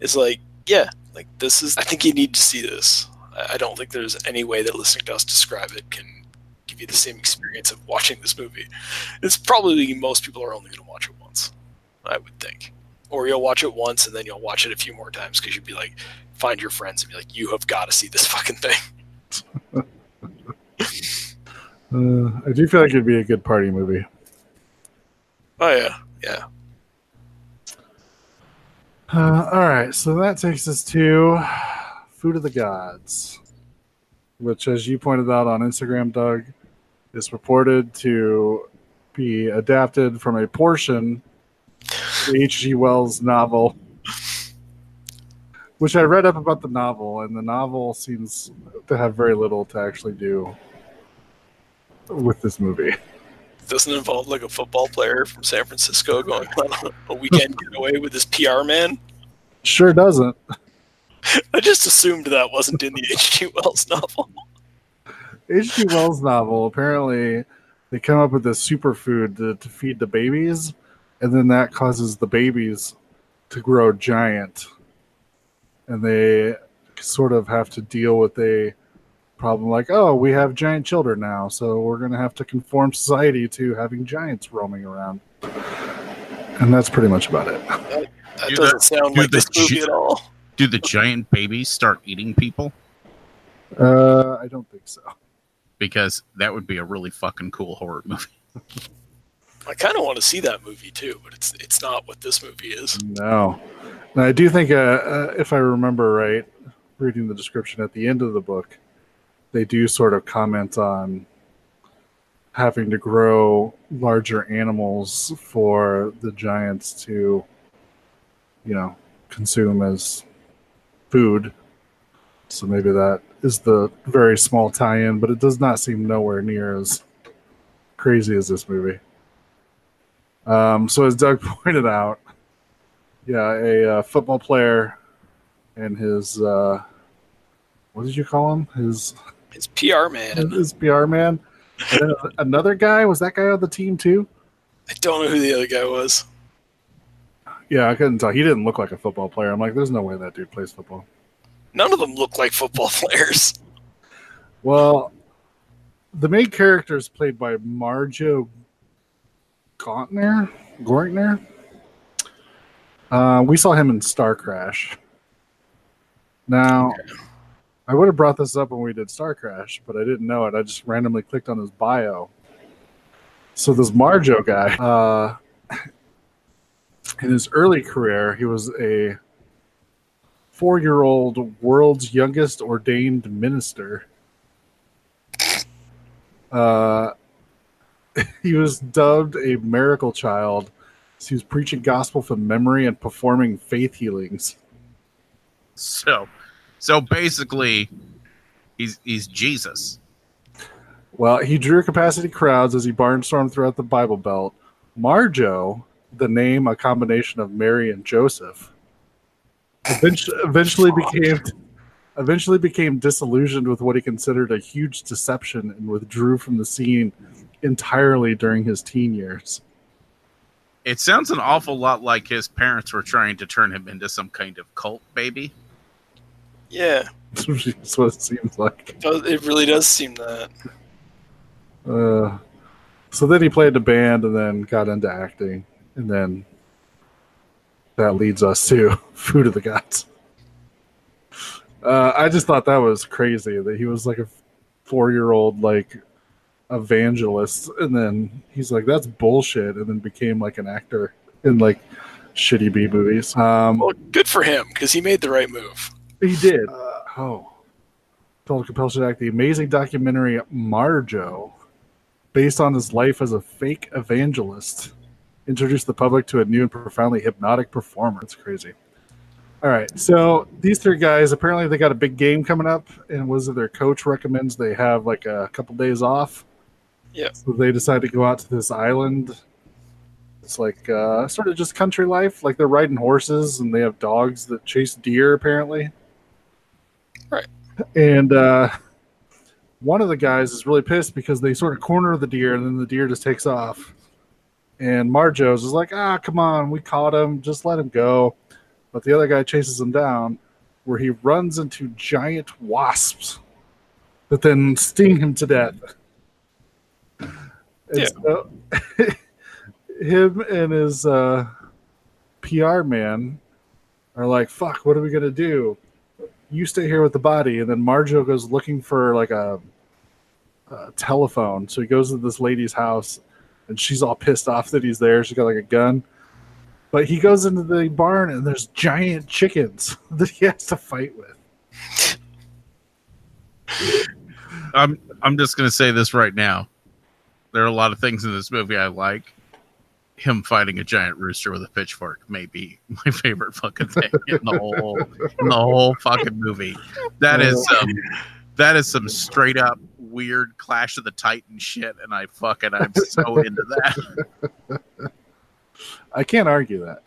It's like, yeah, like this is. I think you need to see this. I don't think there's any way that listening to us describe it can give you the same experience of watching this movie. It's probably most people are only going to watch it once, I would think, or you'll watch it once and then you'll watch it a few more times because you'd be like, find your friends and be like, you have got to see this fucking thing. Uh, I do feel like it'd be a good party movie. Oh yeah, yeah. Uh, all right, so that takes us to Food of the Gods, which, as you pointed out on Instagram, Doug, is reported to be adapted from a portion of H.G. Wells novel, which I read up about the novel, and the novel seems to have very little to actually do with this movie. Doesn't involve like a football player from San Francisco going on a weekend getaway with his PR man. Sure doesn't. I just assumed that wasn't in the H.G. Wells novel. H.G. Wells novel, apparently they come up with this superfood to, to feed the babies, and then that causes the babies to grow giant. And they sort of have to deal with a problem like, oh, we have giant children now, so we're going to have to conform society to having giants roaming around. And that's pretty much about it. That Do doesn't the- sound do like the this movie G- at all. Do the giant babies start eating people? Uh, I don't think so. Because that would be a really fucking cool horror movie. I kind of want to see that movie too, but it's it's not what this movie is. No. Now, I do think, uh, uh, if I remember right, reading the description at the end of the book, they do sort of comment on having to grow larger animals for the giants to, you know, consume as food. So maybe that is the very small tie in, but it does not seem nowhere near as crazy as this movie. Um, so, as Doug pointed out, yeah, a uh, football player and his uh, what did you call him? His His PR man. It's PR man. Another guy was that guy on the team too? I don't know who the other guy was. Yeah, I couldn't tell. He didn't look like a football player. I'm like, there's no way that dude plays football. None of them look like football players. Well, the main character is played by Marjoe Gauntner. Gortner. Uh, we saw him in Starcrash. Now, I would have brought this up when we did Starcrash, but I didn't know it. I just randomly clicked on his bio. So this Marjoe guy, uh, in his early career, he was a four-year-old world's youngest ordained minister. Uh, he was dubbed a miracle child. He was preaching gospel from memory and performing faith healings. So, so basically, he's he's Jesus. Well, he drew capacity crowds as he barnstormed throughout the Bible Belt. Marjoe, the name a combination of Mary and Joseph, eventually, eventually became eventually became disillusioned with what he considered a huge deception and withdrew from the scene entirely during his teen years. It sounds an awful lot like his parents were trying to turn him into some kind of cult baby. Yeah, That's what it seems like. it does- it really does seem that. Uh, so then he played the band and then got into acting, and then that leads us to Food of the Gods. Uh, I just thought that was crazy that he was like a four-year-old like evangelist, and then he's like, "That's bullshit," and then became like an actor in like shitty B movies. Um, Well, good for him because he made the right move. He did. Uh, oh, total compulsion act. The amazing documentary Marjoe, based on his life as a fake evangelist, introduced the public to a new and profoundly hypnotic performer. It's crazy. All right, so these three guys apparently they got a big game coming up, and was it their coach recommends they have like a couple days off. Yeah. So they decide to go out to this island. It's like uh, sort of just country life. Like they're riding horses and they have dogs that chase deer, apparently. Right. And uh, one of the guys is really pissed because they sort of corner the deer and then the deer just takes off. And Marjoe's is like, ah, come on, we caught him, just let him go. But the other guy chases him down, where he runs into giant wasps that then sting him to death. And Yeah. so, him and his uh, PR man are like, fuck, what are we going to do? You stay here with the body. And then Marjoe goes looking for like a, a telephone. So he goes to this lady's house and she's all pissed off that he's there. She's got like a gun. But he goes into the barn and there's giant chickens that he has to fight with. I'm I'm just gonna say this right now. There are a lot of things in this movie I like. Him fighting a giant rooster with a pitchfork may be my favorite fucking thing in the whole in the whole fucking movie. That is um that is some straight up weird Clash of the Titan shit, and I fucking I'm so into that. I can't argue that.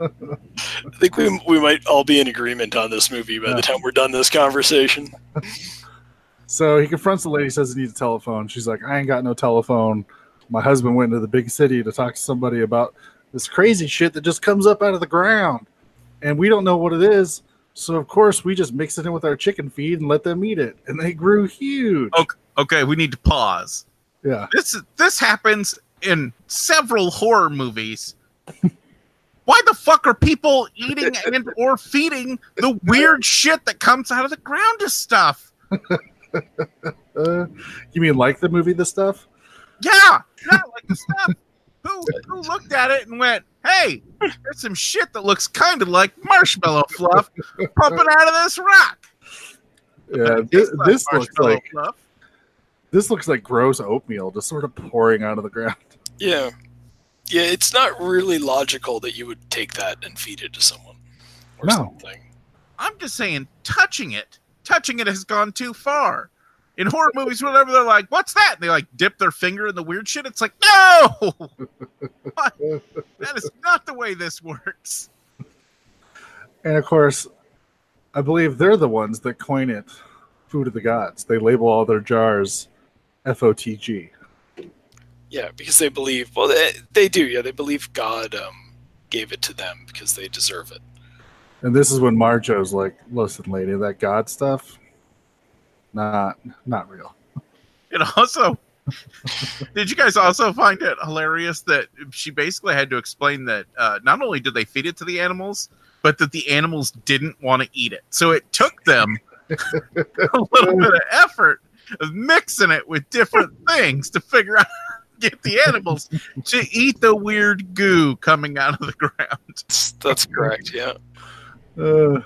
I think we we might all be in agreement on this movie by Yeah. the time we're done this conversation. So he confronts the lady, says he needs a telephone. She's like, I ain't got no telephone. My husband went into the big city to talk to somebody about this crazy shit that just comes up out of the ground. And we don't know what it is. So, of course, we just mix it in with our chicken feed and let them eat it. And they grew huge. Okay, okay, we need to pause. Yeah. This this happens in several horror movies. Why the fuck are people eating and or feeding the weird shit that comes out of the ground to stuff? Uh, you mean like the movie, The Stuff? Yeah, not like the stuff. Who who looked at it and went, "Hey, there's some shit that looks kind of like marshmallow fluff pumping out of this rock." Yeah. This, like this looks like fluff. this looks like gross oatmeal just sort of pouring out of the ground. Yeah, yeah. It's not really logical that you would take that and feed it to someone or No. something. I'm just saying, touching it, touching it has gone too far. In horror movies, whatever, they're like, "What's that?" And they like dip their finger in the weird shit. It's like, no, that is not the way this works. And of course, I believe they're the ones that coin it food of the gods. They label all their jars FOTG. Yeah, because they believe. Well, they, they do. Yeah, they believe God um, gave it to them because they deserve it. And this is when Marjoe's like, listen, lady, that God stuff, not not real. And also, did you guys also find it hilarious that she basically had to explain that uh, not only did they feed it to the animals, but that the animals didn't want to eat it. So it took them a little bit of effort of mixing it with different things to figure out get the animals to eat the weird goo coming out of the ground. That's, that's correct. Yeah. Uh,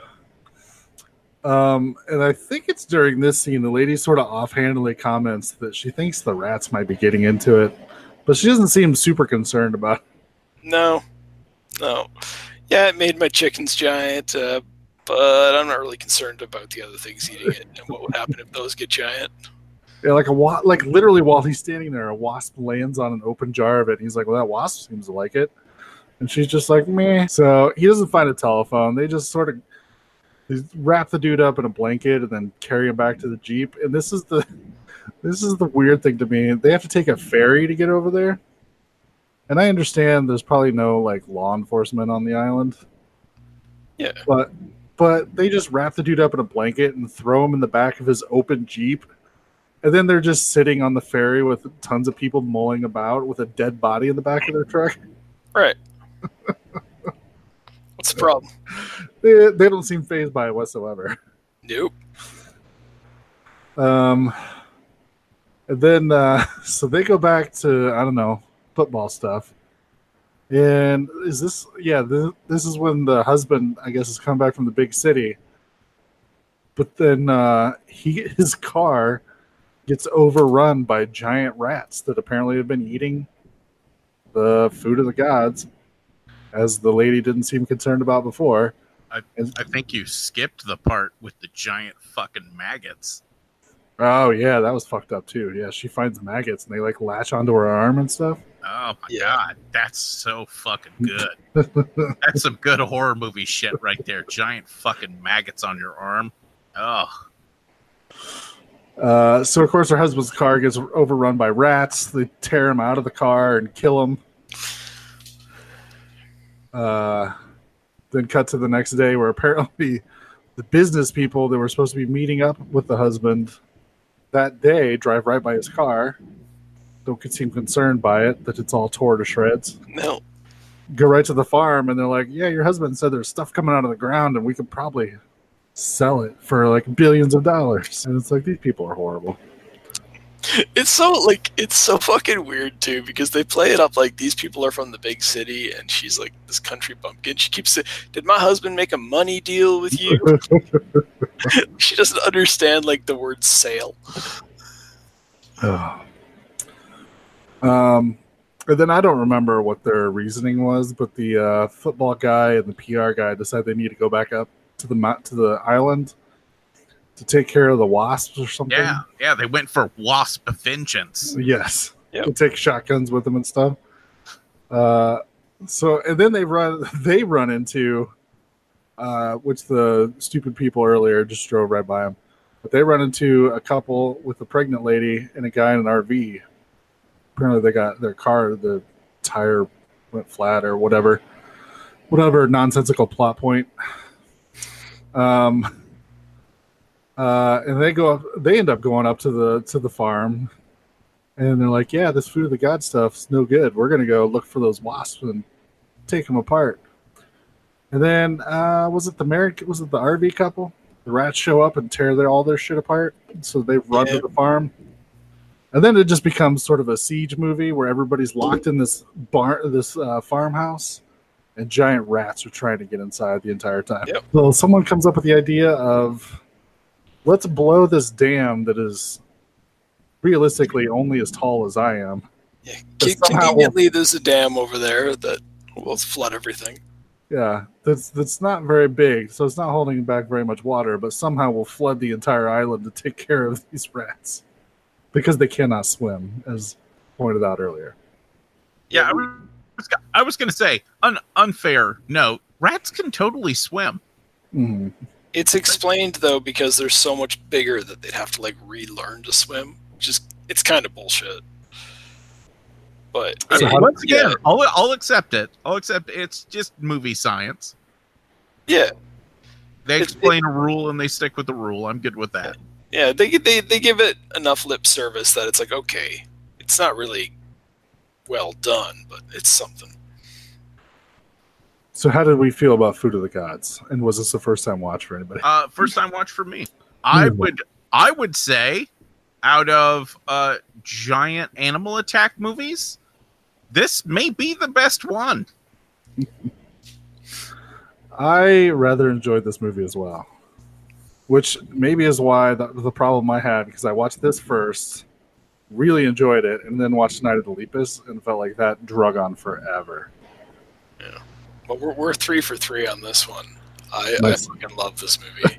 um, and I think it's during this scene the lady sort of offhandedly comments that she thinks the rats might be getting into it, but she doesn't seem super concerned about. It. No. No. Yeah, it made my chickens giant, uh, but I'm not really concerned about the other things eating it and what would happen if those get giant. Yeah, like a wa- like literally while he's standing there, a wasp lands on an open jar of it. And he's like, "Well, that wasp seems to like it," and she's just like, "Meh." So he doesn't find a telephone. They just sort of they wrap the dude up in a blanket and then carry him back to the jeep. And this is the this is the weird thing to me. They have to take a ferry to get over there. And I understand there's probably no like law enforcement on the island, Yeah. but but they just wrap the dude up in a blanket and throw him in the back of his open jeep and then they're just sitting on the ferry with tons of people mulling about with a dead body in the back of their truck. Right. What's the problem? They, they don't seem phased by it whatsoever. Nope. Um, and then, uh, so they go back to, I don't know, football stuff. And is this, yeah, this, this is when the husband, I guess, has come back from the big city. But then uh, he his car gets overrun by giant rats that apparently have been eating the food of the gods, as the lady didn't seem concerned about before. I think you skipped the part with the giant fucking maggots. Oh yeah, that was fucked up too. Yeah, she finds maggots and they like latch onto her arm and stuff. Oh my Yeah. god, that's so fucking good. that's some good horror movie shit right there. Giant fucking maggots on your arm. Oh, Uh, so of course her husband's car gets overrun by rats. They tear him out of the car and kill him. Uh, then cut to the next day where apparently the business people that were supposed to be meeting up with the husband that day drive right by his car. Don't seem concerned by it that it's all tore to shreds. No. Go right to the farm and they're like, "Yeah, your husband said there's stuff coming out of the ground and we could probably sell it for like billions of dollars." And it's like these people are horrible. It's so like it's so fucking weird too because they play it up like these people are from the big city and she's like this country bumpkin. She keeps saying, "Did my husband make a money deal with you?" she doesn't understand like the word sale. um, and then I don't remember what their reasoning was, but the uh, football guy and the PR guy decided they need to go back up to the to the island to take care of the wasps or something. Yeah, yeah, they went for wasp vengeance. Yes. Yep. To take shotguns with them and stuff. Uh, so and then they run they run into uh, which the stupid people earlier just drove right by them. But they run into a couple with a pregnant lady and a guy in an RV. Apparently they got their car, the tire went flat or whatever. Whatever nonsensical plot point. Um uh, and they go up they end up going up to the to the farm. And they're like yeah this food of the god stuff's no good. We're gonna go look for those wasps and take them apart. And then uh was it the married was it the rv couple? The rats show up and tear their all their shit apart. So they run Yeah. to the farm. And then it just becomes sort of a siege movie where everybody's locked in this barn this uh, farmhouse. And giant rats are trying to get inside the entire time. Yep. so someone comes up with the idea of let's blow this dam that is realistically only as tall as I am. Yeah, But con- somehow- conveniently, there's a dam over there that will flood everything. Yeah, that's that's not very big, so it's not holding back very much water, but somehow we'll flood the entire island to take care of these rats because they cannot swim, as pointed out earlier. Yeah, I was, I was going to say, an unfair note: rats can totally swim. Mhm. It's explained though because they're so much bigger that they'd have to like relearn to swim. Just it's kind of bullshit. But I mean, once again, yeah. I'll, I'll accept it. I'll accept it's just movie science. yeah, They explain a rule and they stick with the rule. I'm good with that. yeah, they they they give it enough lip service that it's like okay, it's not really well done, but it's something. So, how did we feel about Food of the Gods? And was this the first time watch for anybody? Uh, first time watch for me. I Hmm. would I would say out of uh giant animal attack movies, this may be the best one. I rather enjoyed this movie as well, which maybe is why the, the problem I had because I watched this first, really enjoyed it, and then watched Night of the Lepus and felt like that drug on forever. But we're we're three for three on this one. I, Nice. I fucking love this movie.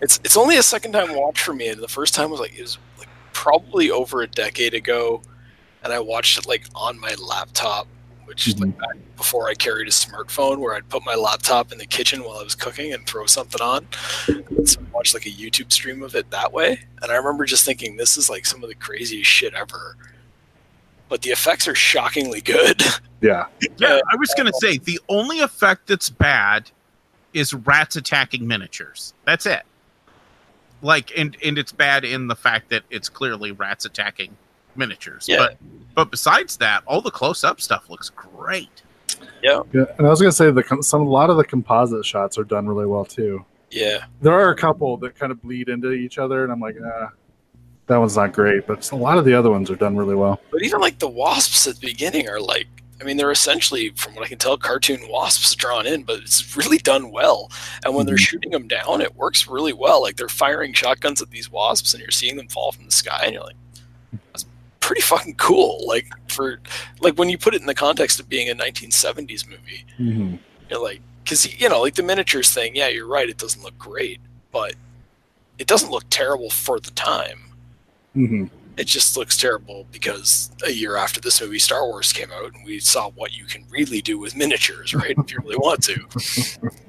it's it's only a second time watch for me, and the first time was like it was like probably over a decade ago, and I watched it like on my laptop, which is like back before I carried a smartphone, where I'd put my laptop in the kitchen while I was cooking and throw something on. So I watched like a YouTube stream of it that way, and I remember just thinking this is like some of the craziest shit ever. But the effects are shockingly good. Yeah, Yeah, I was gonna say the only effect that's bad is rats attacking miniatures. That's it. Like, and and it's bad in the fact that it's clearly rats attacking miniatures. Yeah. But but besides that, all the close up stuff looks great. yeah. yeah And I was gonna say the some a lot of the composite shots are done really well too. yeah. There are a couple that kind of bleed into each other, and I'm like, ah, that one's not great, but a lot of the other ones are done really well. But even like the wasps at the beginning are like, I mean, they're essentially, from what I can tell, cartoon wasps drawn in, but it's really done well. And when they're Mhm. shooting them down, it works really well. Like they're firing shotguns at these wasps, and you're seeing them fall from the sky, and you're like, that's pretty fucking cool. Like for like when you put it in the context of being a 1970s movie, Mm-hmm. you're like, because you know, like the miniatures thing. Yeah, you're right. It doesn't look great, but it doesn't look terrible for the time Mm-hmm. it just looks terrible because a year after this movie Star Wars came out and we saw what you can really do with miniatures, right? if you really want to.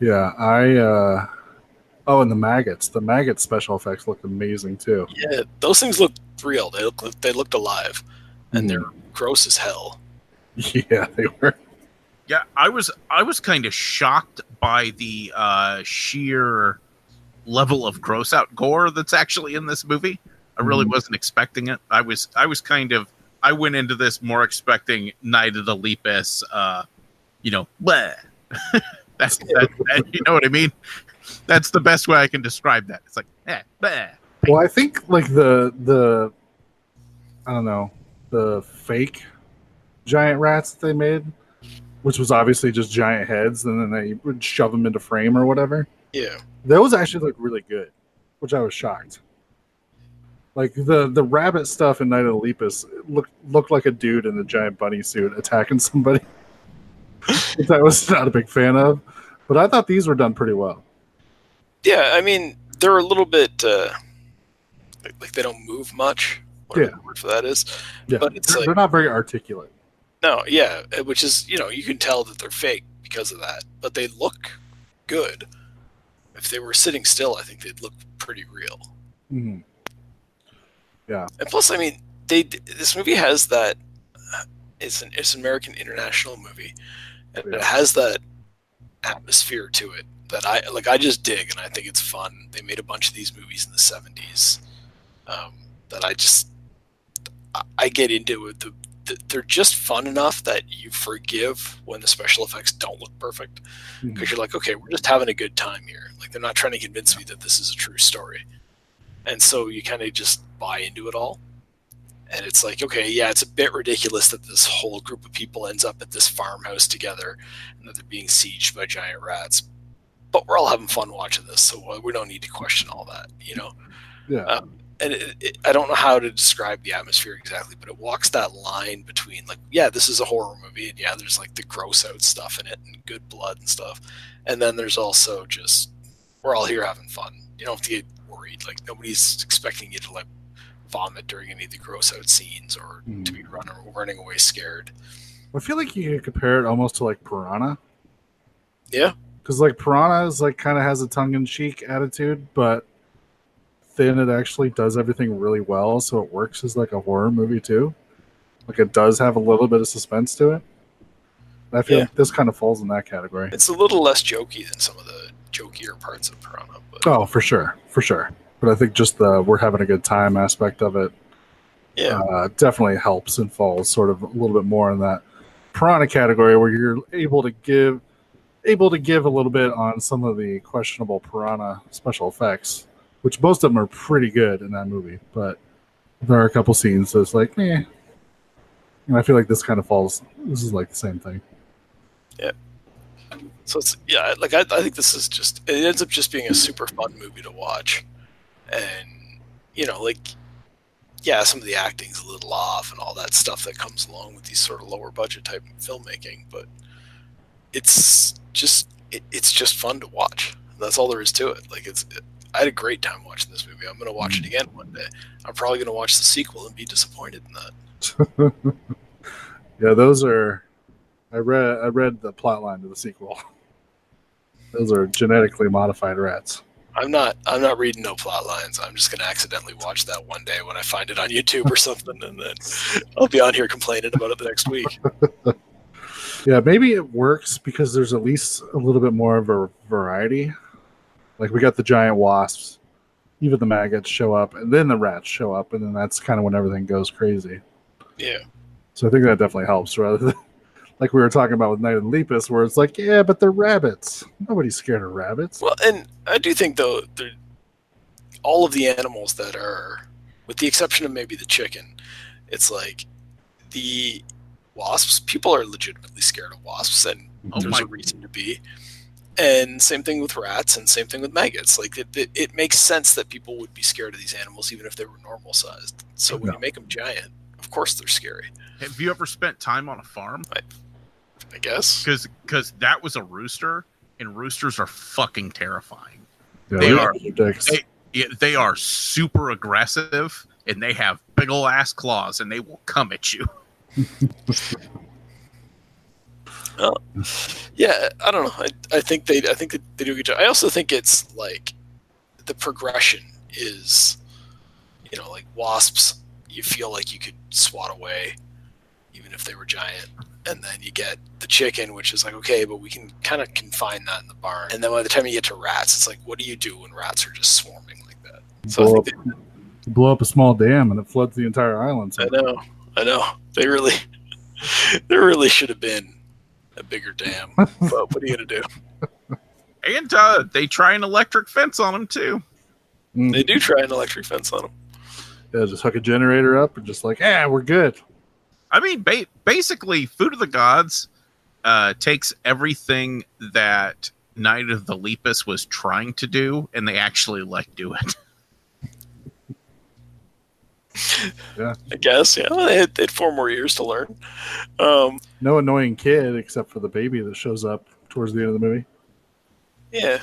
Yeah, I uh Oh, and the maggots. The maggot special effects look amazing too. Yeah, those things look real. They look they looked alive, and they're gross as hell. Yeah, they were. Yeah, I was I was kind of shocked by the uh, sheer level of gross out gore that's actually in this movie. I really Mhm. wasn't expecting it. I was I was kind of I went into this more expecting Night of the Lepus, uh, you know, bleh. that's that, that, you know what I mean. That's the best way I can describe that. It's like, eh, bleh. Well, I think like the the I don't know the fake giant rats that they made, which was obviously just giant heads, and then they would shove them into frame or whatever. Yeah, Those actually look really good, which I was shocked. Like the the rabbit stuff in Night of the Lepus looked looked like a dude in a giant bunny suit attacking somebody, which I was not a big fan of. But I thought these were done pretty well. yeah. I mean, they're a little bit uh, like, they don't move much. Whatever Yeah. the word for that is. Yeah, But it's they're, like- they're not very articulate. No, yeah, which is you know you can tell that they're fake because of that, but they look good. If they were sitting still, I think they'd look pretty real. Mhm. And plus, I mean, they this movie has that. It's an it's an American international movie, and it has that atmosphere to it that I like. I just dig, and I think it's fun. They made a bunch of these movies in the '70s um, that I just I- I get into it. The, the, they're just fun enough that you forgive when the special effects don't look perfect because you're like, okay, we're just having a good time here. Like they're not trying to convince me that this is a true story, and so you kind of just buy into it all. And it's like, okay, yeah, it's a bit ridiculous that this whole group of people ends up at this farmhouse together and that they're being sieged by giant rats. But we're all having fun watching this, so we don't need to question all that, you know Yeah. um, and it, it, I don't know how to describe the atmosphere exactly, but it walks that line between like, yeah, this is a horror movie, and yeah, there's like the gross out stuff in it and good blood and stuff, and then there's also just we're all here having fun. You don't have to get worried. Like nobody's expecting you to like vomit during any of the gross out scenes or hmm. to be running running away scared. I feel like you could compare it almost to like Piranha. Yeah. Because like Piranha is like kind of has a tongue in cheek attitude, but then it actually does everything really well, so it works as like a horror movie too. Like it does have a little bit of suspense to it. I feel Yeah. like this kind of falls in that category. It's a little less jokey than some of the jokier parts of Piranha, but Oh, for sure, for sure. But I think just the we're having a good time aspect of it yeah, uh, definitely helps and falls sort of a little bit more in that piranha category where you're able to give able to give a little bit on some of the questionable piranha special effects which most of them are pretty good in that movie but there are a couple scenes that's like eh. and i feel like this kind of falls this is like the same thing Yeah. So it's yeah, like I, I think this is just it ends up just being a super fun movie to watch, and you know, like yeah, some of the acting's a little off and all that stuff that comes along with these sort of lower budget type filmmaking, but it's just it, it's just fun to watch. That's all there is to it. Like it's I had a great time watching this movie. I'm gonna watch it mm. again one day. I'm probably gonna watch the sequel and be disappointed in that. yeah those are i read i read the plot line to the sequel those are genetically modified rats I'm not. I'm not reading no plot lines. I'm just gonna accidentally watch that one day when I find it on YouTube or something, and then I'll be on here complaining about it the next week. Yeah, maybe it works because there's at least a little bit more of a variety. Like we got the giant wasps, even the maggots show up, and then the rats show up, and then that's kind of when everything goes crazy. Yeah, So I think that definitely helps, rather than like we were talking about with Night and Lepus, where it's like, yeah, but they're rabbits. Nobody's scared of rabbits. Well, and I do think though, all of the animals that are, with the exception of maybe the chicken, it's like the wasps. People are legitimately scared of wasps, and Oh there's my- a reason to be. And same thing with rats, and same thing with maggots. Like it, it, it makes sense that people would be scared of these animals, even if they were normal sized. So when Yeah. you make them giant, of course they're scary. Have you ever spent time on a farm? I guess. Because because that was a rooster, and roosters are fucking terrifying. Yeah, They they're they- they are super aggressive, and they have big ol' ass claws, and they will come at you. Oh. Yeah, I don't know. I, I think they I think they do a good job. I also think it's like the progression is, you know, like wasps. You feel like you could swat away, even if they were giant. And then you get the chicken, which is like okay, but we can kind of confine that in the barn. And then by the time you get to rats, it's like, what do you do when rats are just swarming like that? So I blow, think up, they, blow up a small dam and it floods the entire island. I know, I know. They really, there really should have been a bigger dam. but what are you gonna do? And uh, they try an electric fence on them too. They do try an electric fence on them. yeah, just hook a generator up and just like, yeah, we're good. I mean, ba- basically, Food of the Gods uh, takes everything that Night of the Lepus was trying to do, and they actually like do it. I guess. Yeah, well, they had, they had four more years to learn. Um, No annoying kid except for the baby that shows up towards the end of the movie. yeah,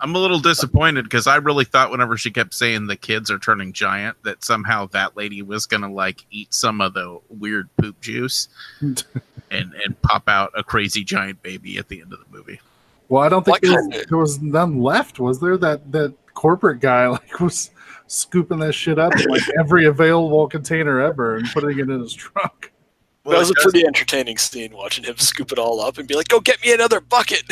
I'm a little disappointed because I really thought whenever she kept saying the kids are turning giant, that somehow that lady was gonna like eat some of the weird poop juice and and pop out a crazy giant baby at the end of the movie. Well, I don't think What there was, there was none left, was there? That that corporate guy like was scooping that shit up in like every available container ever and putting it in his trunk. that was a pretty entertaining scene watching him scoop it all up and be like, "Go get me another bucket."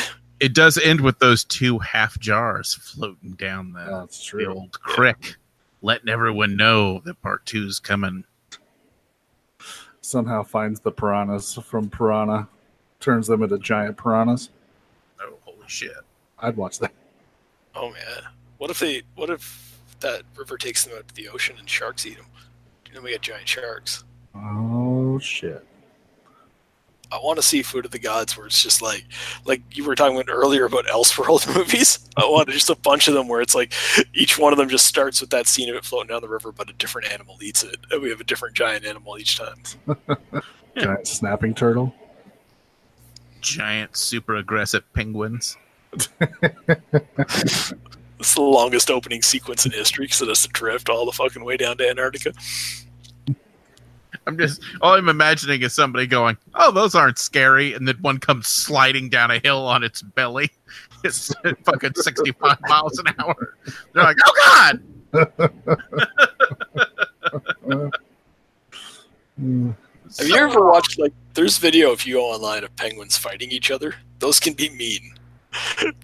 It does end with those two half jars floating down the, That's the true. old crick, letting everyone know that part two's coming. Somehow finds the piranhas from Piranha, turns them into giant piranhas. Oh, holy shit! I'd watch that. Oh man, what if they? What if that river takes them out to the ocean and sharks eat them? You know, we got giant sharks. Oh shit! I want to see Food of the Gods where it's just like, like you were talking about earlier about Elseworld movies. I want just a bunch of them where it's like each one of them just starts with that scene of it floating down the river, but a different animal eats it, and we have a different giant animal each time. Giant snapping turtle. Giant, super aggressive penguins. It's the longest opening sequence in history because it has to drift all the fucking way down to Antarctica. I'm just all I'm imagining is somebody going, "Oh, those aren't scary," and then one comes sliding down a hill on its belly. It's fucking 65 miles an hour. They're like, "Oh God!" Have you ever watched like there's video if you go online of penguins fighting each other? Those can be mean.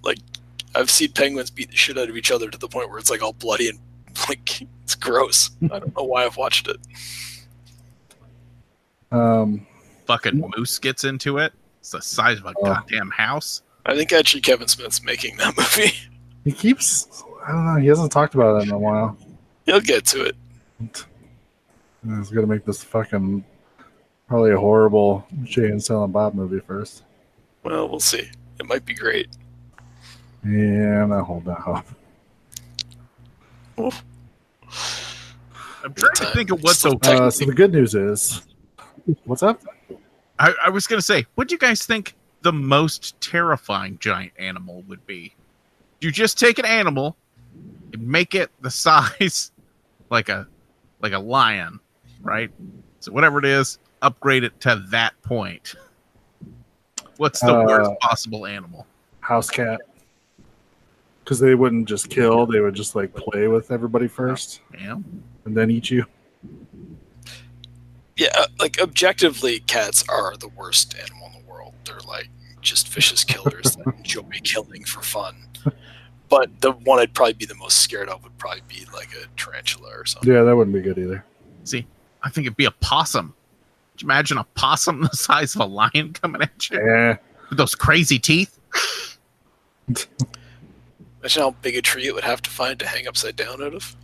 like I've seen penguins beat the shit out of each other to the point where it's like all bloody and like it's gross. I don't know why I've watched it. Um, Fucking moose gets into it. It's the size of a Oh. goddamn house. I think actually Kevin Smith's making that movie. he keeps. I don't know. He hasn't talked about it in a while. He'll get to it. He's gonna make this fucking probably a horrible Jay and Silent Bob movie first. Well, we'll see. It might be great. Yeah, I'm not holding that hope. I'm trying to think of what's so. Uh, so the good news is, what's up? I, I was gonna say, what do you guys think the most terrifying giant animal would be? You just take an animal and make it the size like a like a lion, right? So whatever it is, upgrade it to that point. What's the Uh, worst possible animal? House cat. Because they wouldn't just kill; they would just like play with everybody first Yeah. and then eat you. Yeah, uh, like objectively, cats are the worst animal in the world. They're like just vicious killers that enjoy killing for fun. But the one I'd probably be the most scared of would probably be like a tarantula or something. Yeah, that wouldn't be good either. See, I think it'd be a possum. Could you imagine a possum the size of a lion coming at you Yeah, with those crazy teeth? Imagine how big a tree it would have to find to hang upside down out of.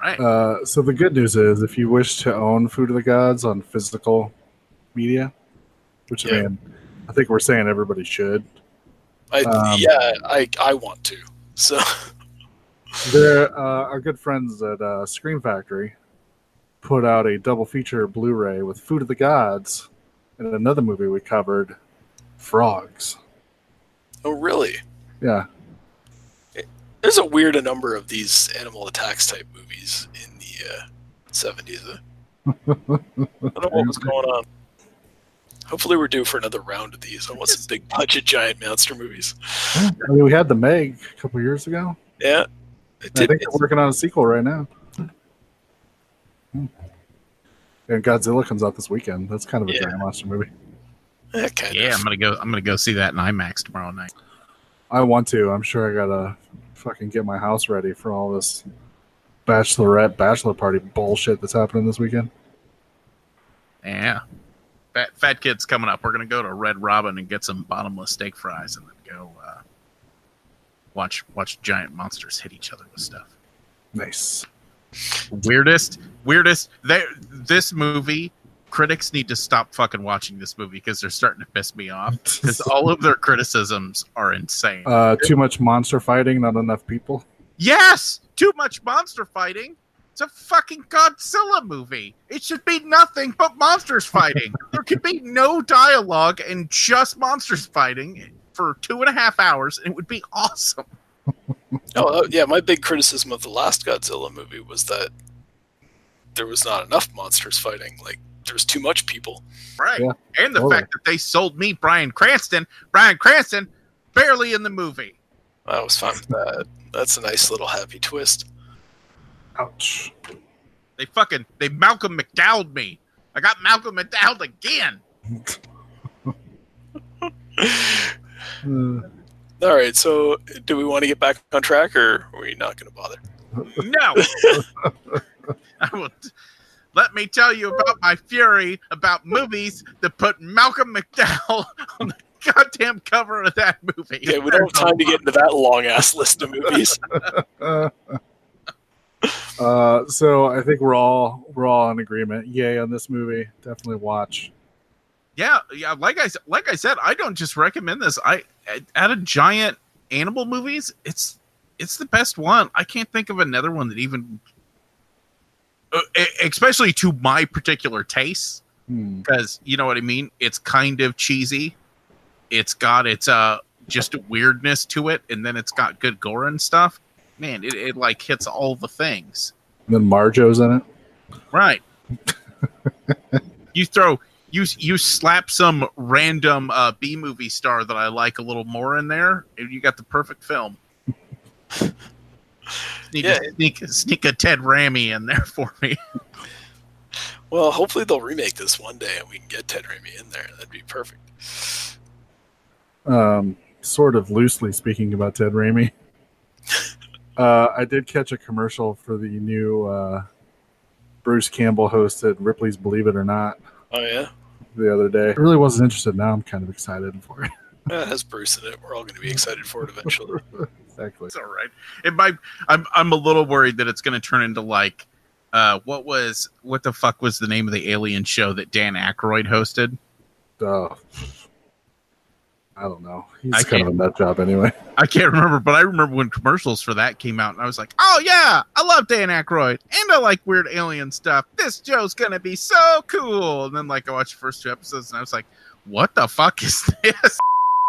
Right. Uh, so the good news is, if you wish to own Food of the Gods on physical media, which Yeah. I mean, I think we're saying everybody should. I Um, yeah, I I want to. So There, uh, our good friends at uh, Scream Factory put out a double feature Blu-ray with Food of the Gods and another movie we covered, Frogs. oh really? Yeah, There's a weird number of these animal attacks type movies in the uh, 70s. I don't know what was going on. Hopefully, we're due for another round of these. I want some big budget giant monster movies. I mean, we had the Meg a couple years ago. Yeah, It I did. think they're working on a sequel right now. And Godzilla comes out this weekend. That's kind of a Yeah. giant monster movie. Yeah, Yeah. I'm gonna go. I'm gonna go see that in IMAX tomorrow night. I want to. I'm sure I gotta fucking get my house ready for all this bachelorette bachelor party bullshit that's happening this weekend. Yeah, fat fat kid's coming up. We're gonna go to Red Robin and get some bottomless steak fries, and then go uh, watch watch giant monsters hit each other with stuff. Nice. weirdest weirdest there this movie critics need to stop fucking watching this movie because they're starting to piss me off because all of their criticisms are insane Uh, too much monster fighting, not enough people. yes too much monster fighting it's a fucking godzilla movie it should be nothing but monsters fighting there could be no dialogue and just monsters fighting for two and a half hours and it would be awesome Oh, uh, yeah. My big criticism of the last Godzilla movie was that there was not enough monsters fighting. Like there was too much people. Right. Yeah, and the totally. fact that they sold me Bryan Cranston, Bryan Cranston, barely in the movie. I was fine with that. That's a nice little happy twist. Ouch. They fucking they Malcolm McDowelled me. I got Malcolm McDowelled again. All right. So, do we want to get back on track, or are we not going to bother? No. I will let me tell you about my fury about movies that put Malcolm McDowell on the goddamn cover of that movie. Yeah, we don't have time to get into that long ass list of movies. uh, so I think we're all we're all in agreement. Yay on this movie. Definitely watch. Yeah, yeah. Like I s- like I said, I don't just recommend this. I out of giant animal movies, it's it's the best one. I can't think of another one that even, especially to my particular taste, Hmm. because you know what I mean. It's kind of cheesy. It's got its uh just weirdness to it, and then it's got good gore and stuff. Man, it, it like hits all the things. And then Marjoe's in it. Right. you throw you you slap some random uh, B movie star that I like a little more in there, and you got the perfect film. Need Yeah. to sneak sneak a Ted Raimi in there for me. well, hopefully they'll remake this one day, and we can get Ted Raimi in there. That'd be perfect. Um, sort of loosely speaking about Ted Raimi. uh, I did catch a commercial for the new uh, Bruce Campbell hosted Ripley's Believe It or Not Oh yeah, the other day. I really wasn't interested. Now I'm kind of excited for it. yeah it has Bruce in it. We're all going to be excited for it eventually. exactly. It's all right. It might. I'm I'm a little worried that it's going to turn into like, uh, what was what the fuck was the name of the alien show that Dan Aykroyd hosted? Uh, I don't know. He's I kind of a nut job anyway. I can't remember, but I remember when commercials for that came out, and I was like, "Oh yeah, I love Dan Aykroyd, and I like weird alien stuff. This show's gonna be so cool." And then, like, I watched the first two episodes, and I was like, "What the fuck is this?"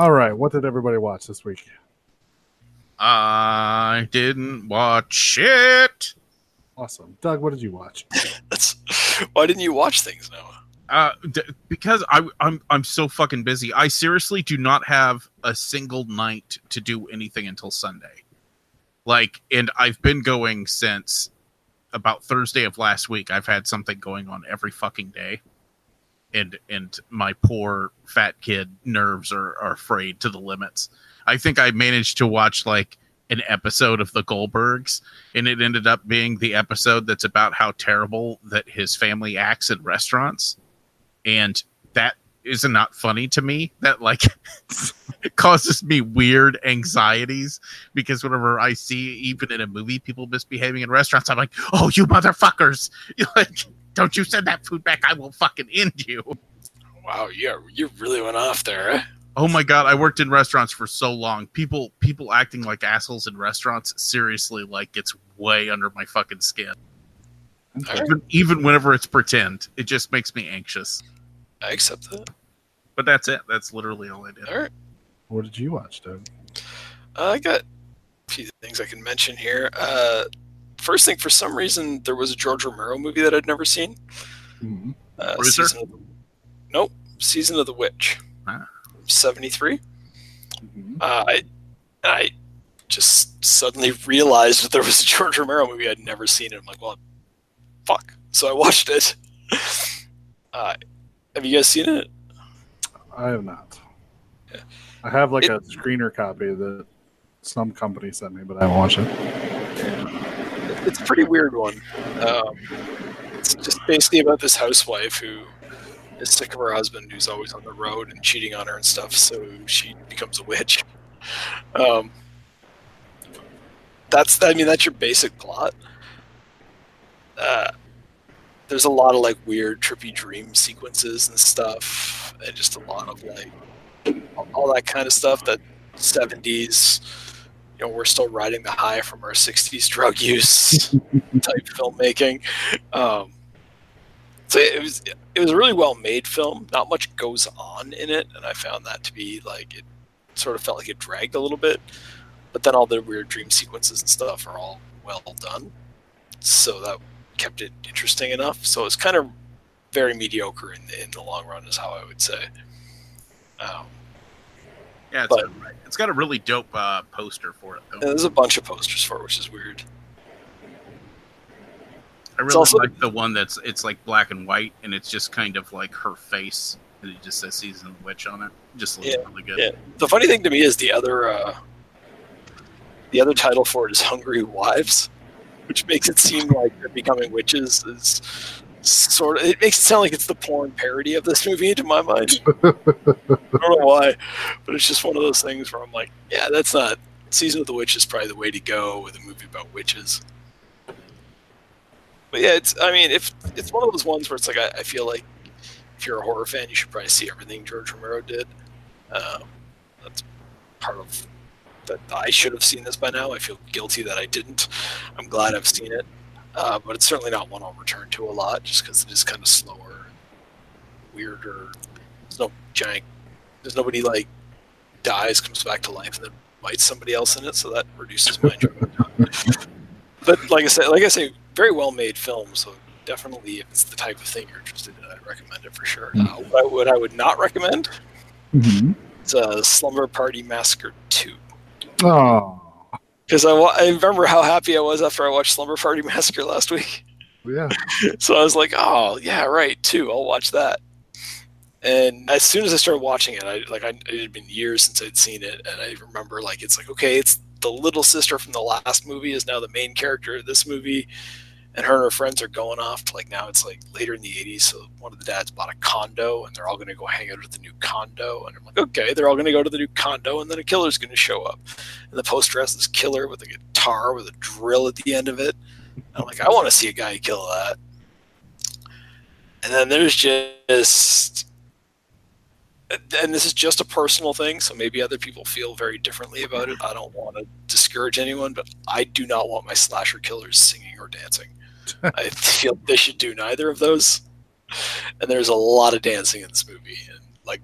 All right. What did everybody watch this week? I didn't watch it. Awesome. Doug, what did you watch? That's why didn't you watch things, Noah? Uh, d- because I, I'm I'm so fucking busy. I seriously do not have a single night to do anything until Sunday. Like, and I've been going since about Thursday of last week. I've had something going on every fucking day, and and my poor fat kid nerves are are frayed to the limits. I think I managed to watch like an episode of the Goldbergs, and it ended up being the episode that's about how terrible that his family acts in restaurants and that is not funny to me that like it causes me weird anxieties because whenever i see even in a movie people misbehaving in restaurants i'm like oh you motherfuckers you like don't you send that food back i will fucking end you Wow, yeah, you really went off there. Eh? Oh my god, I worked in restaurants for so long. People people acting like assholes in restaurants seriously like gets way under my fucking skin. Even, even whenever it's pretend, it just makes me anxious. I accept that. But that's it. That's literally all I did. All right. What did you watch, Doug? Uh, I got a few things I can mention here. Uh, first thing, for some reason, there was a George Romero movie that I'd never seen. Mhm. Uh, Bruiser? Season of the, nope. Season of the Witch. Ah. 73. Mhm. Uh, I, I just suddenly realized that there was a George Romero movie I'd never seen. And I'm like, well, fuck. So I watched it. Uh, have you guys seen it? I have not. Yeah. I have like It- a screener copy that some company sent me, but I haven't watched it. It's a pretty weird one. Um, it's just basically about this housewife who is sick of her husband who's always on the road and cheating on her and stuff, so she becomes a witch. Um, that's I mean that's your basic plot. Uh, there's a lot of like weird trippy dream sequences and stuff, and just a lot of like all that kind of stuff that 70s you know we're still riding the high from our 60s drug use type filmmaking. Um, so it was it was a really well made film. Not much goes on in it and i found that to be like it sort of felt like it dragged a little bit. But then all the weird dream sequences and stuff are all well done. So that kept it interesting enough so it's kind of very mediocre in the, in the long run is how i would say um, Yeah, it's, But- a, it's got a really dope uh, poster for it though. there's a bunch of posters for it which is weird I really also- like the one that's it's like black and white and it's just kind of like her face and it just says season of the witch on it. Just looks Yeah, really good. yeah. the funny thing to me is the other uh, the other title for it is Hungry Wives, which makes it seem like they're becoming witches. Is sort of it makes it sound like it's the porn parody of this movie to my mind. I don't know why, but it's just one of those things where I'm like, yeah, that's not Season of the Witch is probably the way to go with a movie about witches. But yeah, it's I mean, if it's one of those ones where it's like I, I feel like if you're a horror fan, you should probably see everything George Romero did. Um, that's part of that. I should have seen this by now. I feel guilty that I didn't. I'm glad I've seen it, uh, but it's certainly not one I'll return to a lot, just because it is kind of slower, weirder. There's no giant. There's nobody like dies, comes back to life, and then bites somebody else in it, so that reduces my enjoyment. but like I said, like I say, very well made film. So definitely, if it's the type of thing you're interested in, I'd recommend it for sure. Uh, what, I, what I would not recommend Mhm. it's uh, Slumber Party Massacre 2. Oh, Because I, wa- I remember how happy I was after I watched Slumber Party Massacre last week. yeah. So I was like, oh, yeah, right, too. I'll watch that. And as soon as I started watching it, I like I, it had been years since I'd seen it, and I remember like it's like okay, it's the little sister from the last movie is now the main character of this movie, and her and her friends are going off to like now it's like later in the 80s so one of the dads bought a condo and they're all going to go hang out at the new condo and i'm like okay they're all going to go to the new condo and then a killer's going to show up. And the poster has this killer with a guitar with a drill at the end of it. And i'm like i want to see a guy kill that. And then there's just and this is just a personal thing so maybe other people feel very differently about it. I don't want to discourage anyone but i do not want my slasher killers singing or dancing I feel they should do neither of those. And there's a lot of dancing in this movie, and like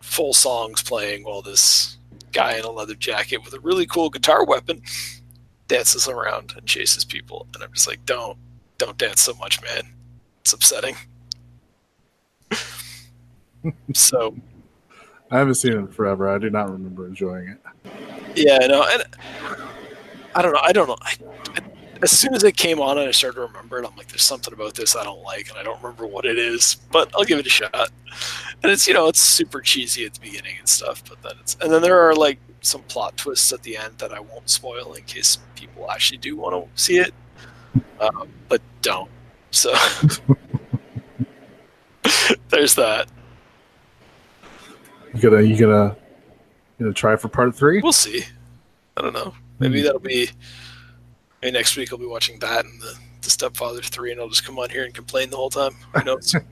full songs playing while this guy in a leather jacket with a really cool guitar weapon dances around and chases people. And I'm just like, don't, don't dance so much, man. It's upsetting. so I haven't seen it in forever. I do not remember enjoying it. Yeah, no, and I don't know. I don't know. I, I, as soon as it came on and I started to remember it, I'm like, "There's something about this I don't like, and I don't remember what it is, but I'll give it a shot." And it's you know it's super cheesy at the beginning and stuff, but then it's and then there are like some plot twists at the end that I won't spoil in case people actually do want to see it, um, but don't. So there's that. You gonna you gonna you gonna try for part three? We'll see. I don't know. Maybe that'll be. Maybe next week I'll be watching that and the, the Stepfather three, and I'll just come on here and complain the whole time. Who knows?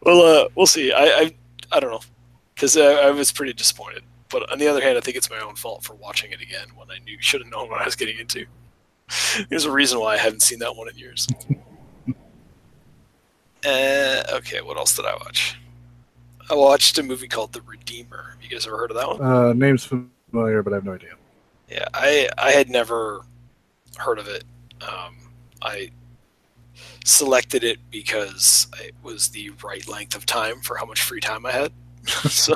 well, uh, we'll see. I, I I don't know. because I, I was pretty disappointed. But on the other hand, I think it's my own fault for watching it again when I knew should have known what I was getting into. There's a reason why I haven't seen that one in years. uh, okay, what else did I watch? I watched a movie called The Redeemer. Have you guys ever heard of that one? Uh, name's familiar, but I have no idea. Yeah, I I had never heard of it. Um, I selected it because it was the right length of time for how much free time I had. so,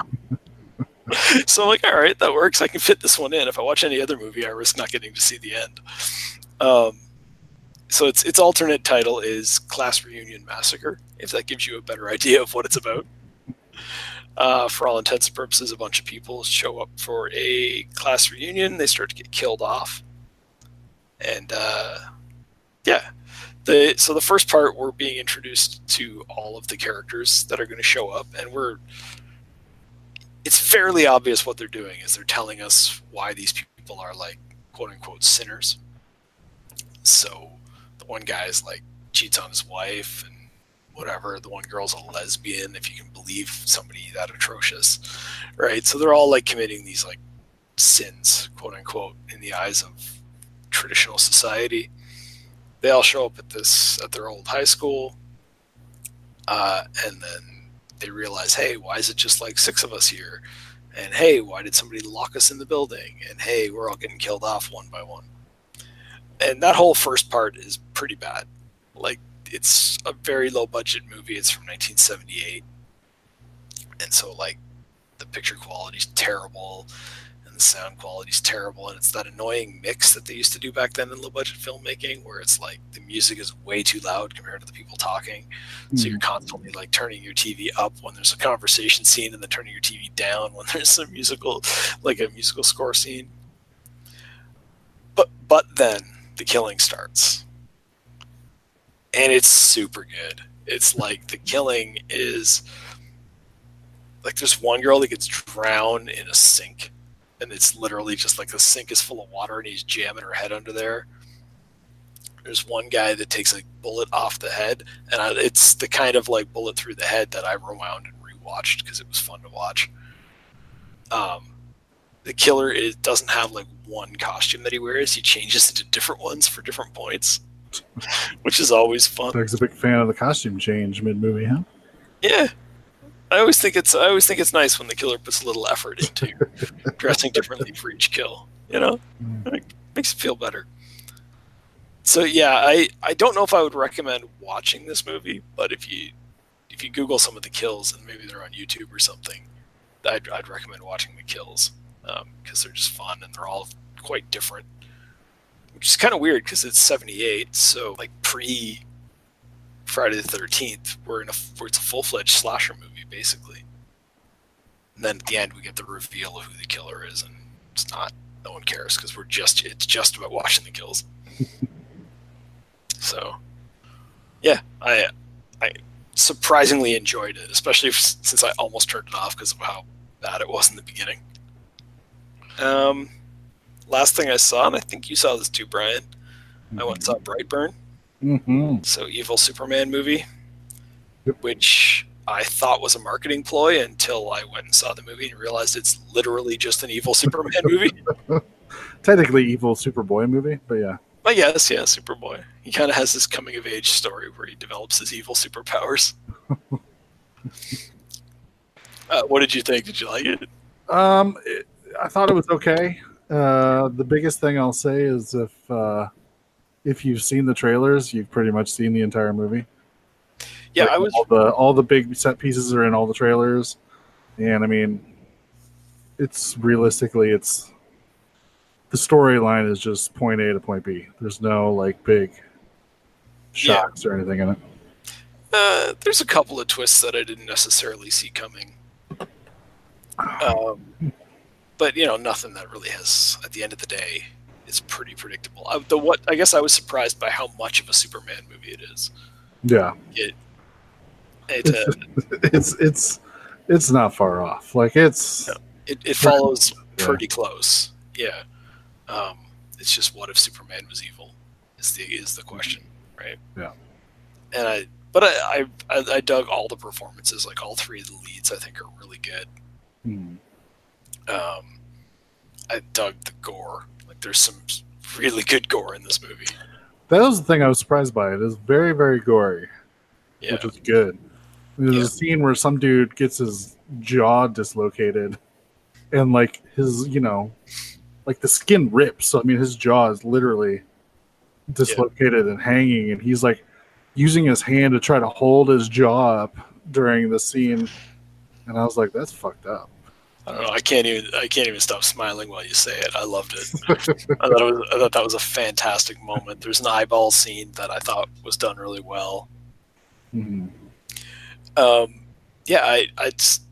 so I'm like, all right, that works. I can fit this one in. If I watch any other movie, I risk not getting to see the end. Um, so its its alternate title is Class Reunion Massacre. If that gives you a better idea of what it's about. Uh, for all intents and purposes, a bunch of people show up for a class reunion. They start to get killed off, and uh, yeah, the so the first part we're being introduced to all of the characters that are going to show up, and we're it's fairly obvious what they're doing is they're telling us why these people are like quote unquote sinners. So the one guy is like cheats on his wife and whatever. The one girl's a lesbian, if you can believe somebody that atrocious, right? So they're all like committing these like sins, quote unquote, in the eyes of traditional society. They all show up at this at their old high school, uh, and then they realize, hey, why is it just like six of us here? And hey, why did somebody lock us in the building? And hey, we're all getting killed off one by one. And that whole first part is pretty bad. Like it's a very low budget movie. It's from 1978, and so like the picture quality's terrible, and the sound quality's terrible, and it's that annoying mix that they used to do back then in low budget filmmaking, where it's like the music is way too loud compared to the people talking, so you're hmm. constantly like turning your TV up when there's a conversation scene, and then turning your TV down when there's a musical, like a musical score scene. But but then the killing starts and it's super good. It's like the killing is like there's one girl that gets drowned in a sink, and it's literally just like the sink is full of water, and he's jamming her head under there. There's one guy that takes a bullet off the head, and I, it's the kind of like bullet through the head that I rewound and rewatched because it was fun to watch. Um, the killer is doesn't have like one costume that he wears; he changes into different ones for different points which is always fun. Doug's a big fan of the costume change mid movie, huh? Yeah, I always think it's I always think it's nice when the killer puts a little effort into dressing differently for each kill. You know, it makes it feel better. So yeah, I I don't know if I would recommend watching this movie, but if you if you Google some of the kills and maybe they're on YouTube or something, I'd, I'd recommend watching the kills because um, they're just fun and they're all quite different which is kind of weird because it's 78 so like pre friday the 13th we're in a it's a full-fledged slasher movie basically. And then at the end we get the reveal of who the killer is and it's not no one cares because we're just it's just about watching the kills. So yeah i i surprisingly enjoyed it especially since i almost turned it off because of how bad it was in the beginning. Um last thing I saw, and I think you saw this too, Brian. Mm-hmm. I went and saw Brightburn. Mm-hmm. So evil Superman movie, yep. which I thought was a marketing ploy until I went and saw the movie and realized it's literally just an evil Superman movie. Technically, evil Superboy movie, but yeah. But yes, yeah, Superboy. He kind of has this coming of age story where he develops his evil superpowers. uh, what did you think? Did you like it? Um, it, I thought it was okay. Uh, the biggest thing I'll say is if uh, if you've seen the trailers, you've pretty much seen the entire movie. Yeah, like I was all the all the big set pieces are in all the trailers, and I mean, it's realistically it's the storyline is just point A to point B. There's no like big shocks yeah. or anything in it. Uh, there's a couple of twists that I didn't necessarily see coming. Um, but you know, nothing that really has. At the end of the day, is pretty predictable. I, the what I guess I was surprised by how much of a Superman movie it is. Yeah, it, it uh, it's it's it's not far off. Like it's it, it follows yeah. pretty close. Yeah, um, it's just what if Superman was evil is the is the question, right? Yeah, and I but I I, I dug all the performances. Like all three of the leads, I think are really good. Hmm. Um, I dug the gore. Like there's some really good gore in this movie. That was the thing I was surprised by. It is very, very gory, Yeah, which is good. There's Yeah. a scene where some dude gets his jaw dislocated, and like his, you know, like the skin rips. So I mean, his jaw is literally dislocated and hanging, and he's like using his hand to try to hold his jaw up during the scene. And I was like, that's fucked up. I don't know. I can't even. I can't even stop smiling while you say it. I loved it. I thought it was. I thought that was a fantastic moment. There's an eyeball scene that I thought was done really well. Mhm. Um, yeah, I, I just,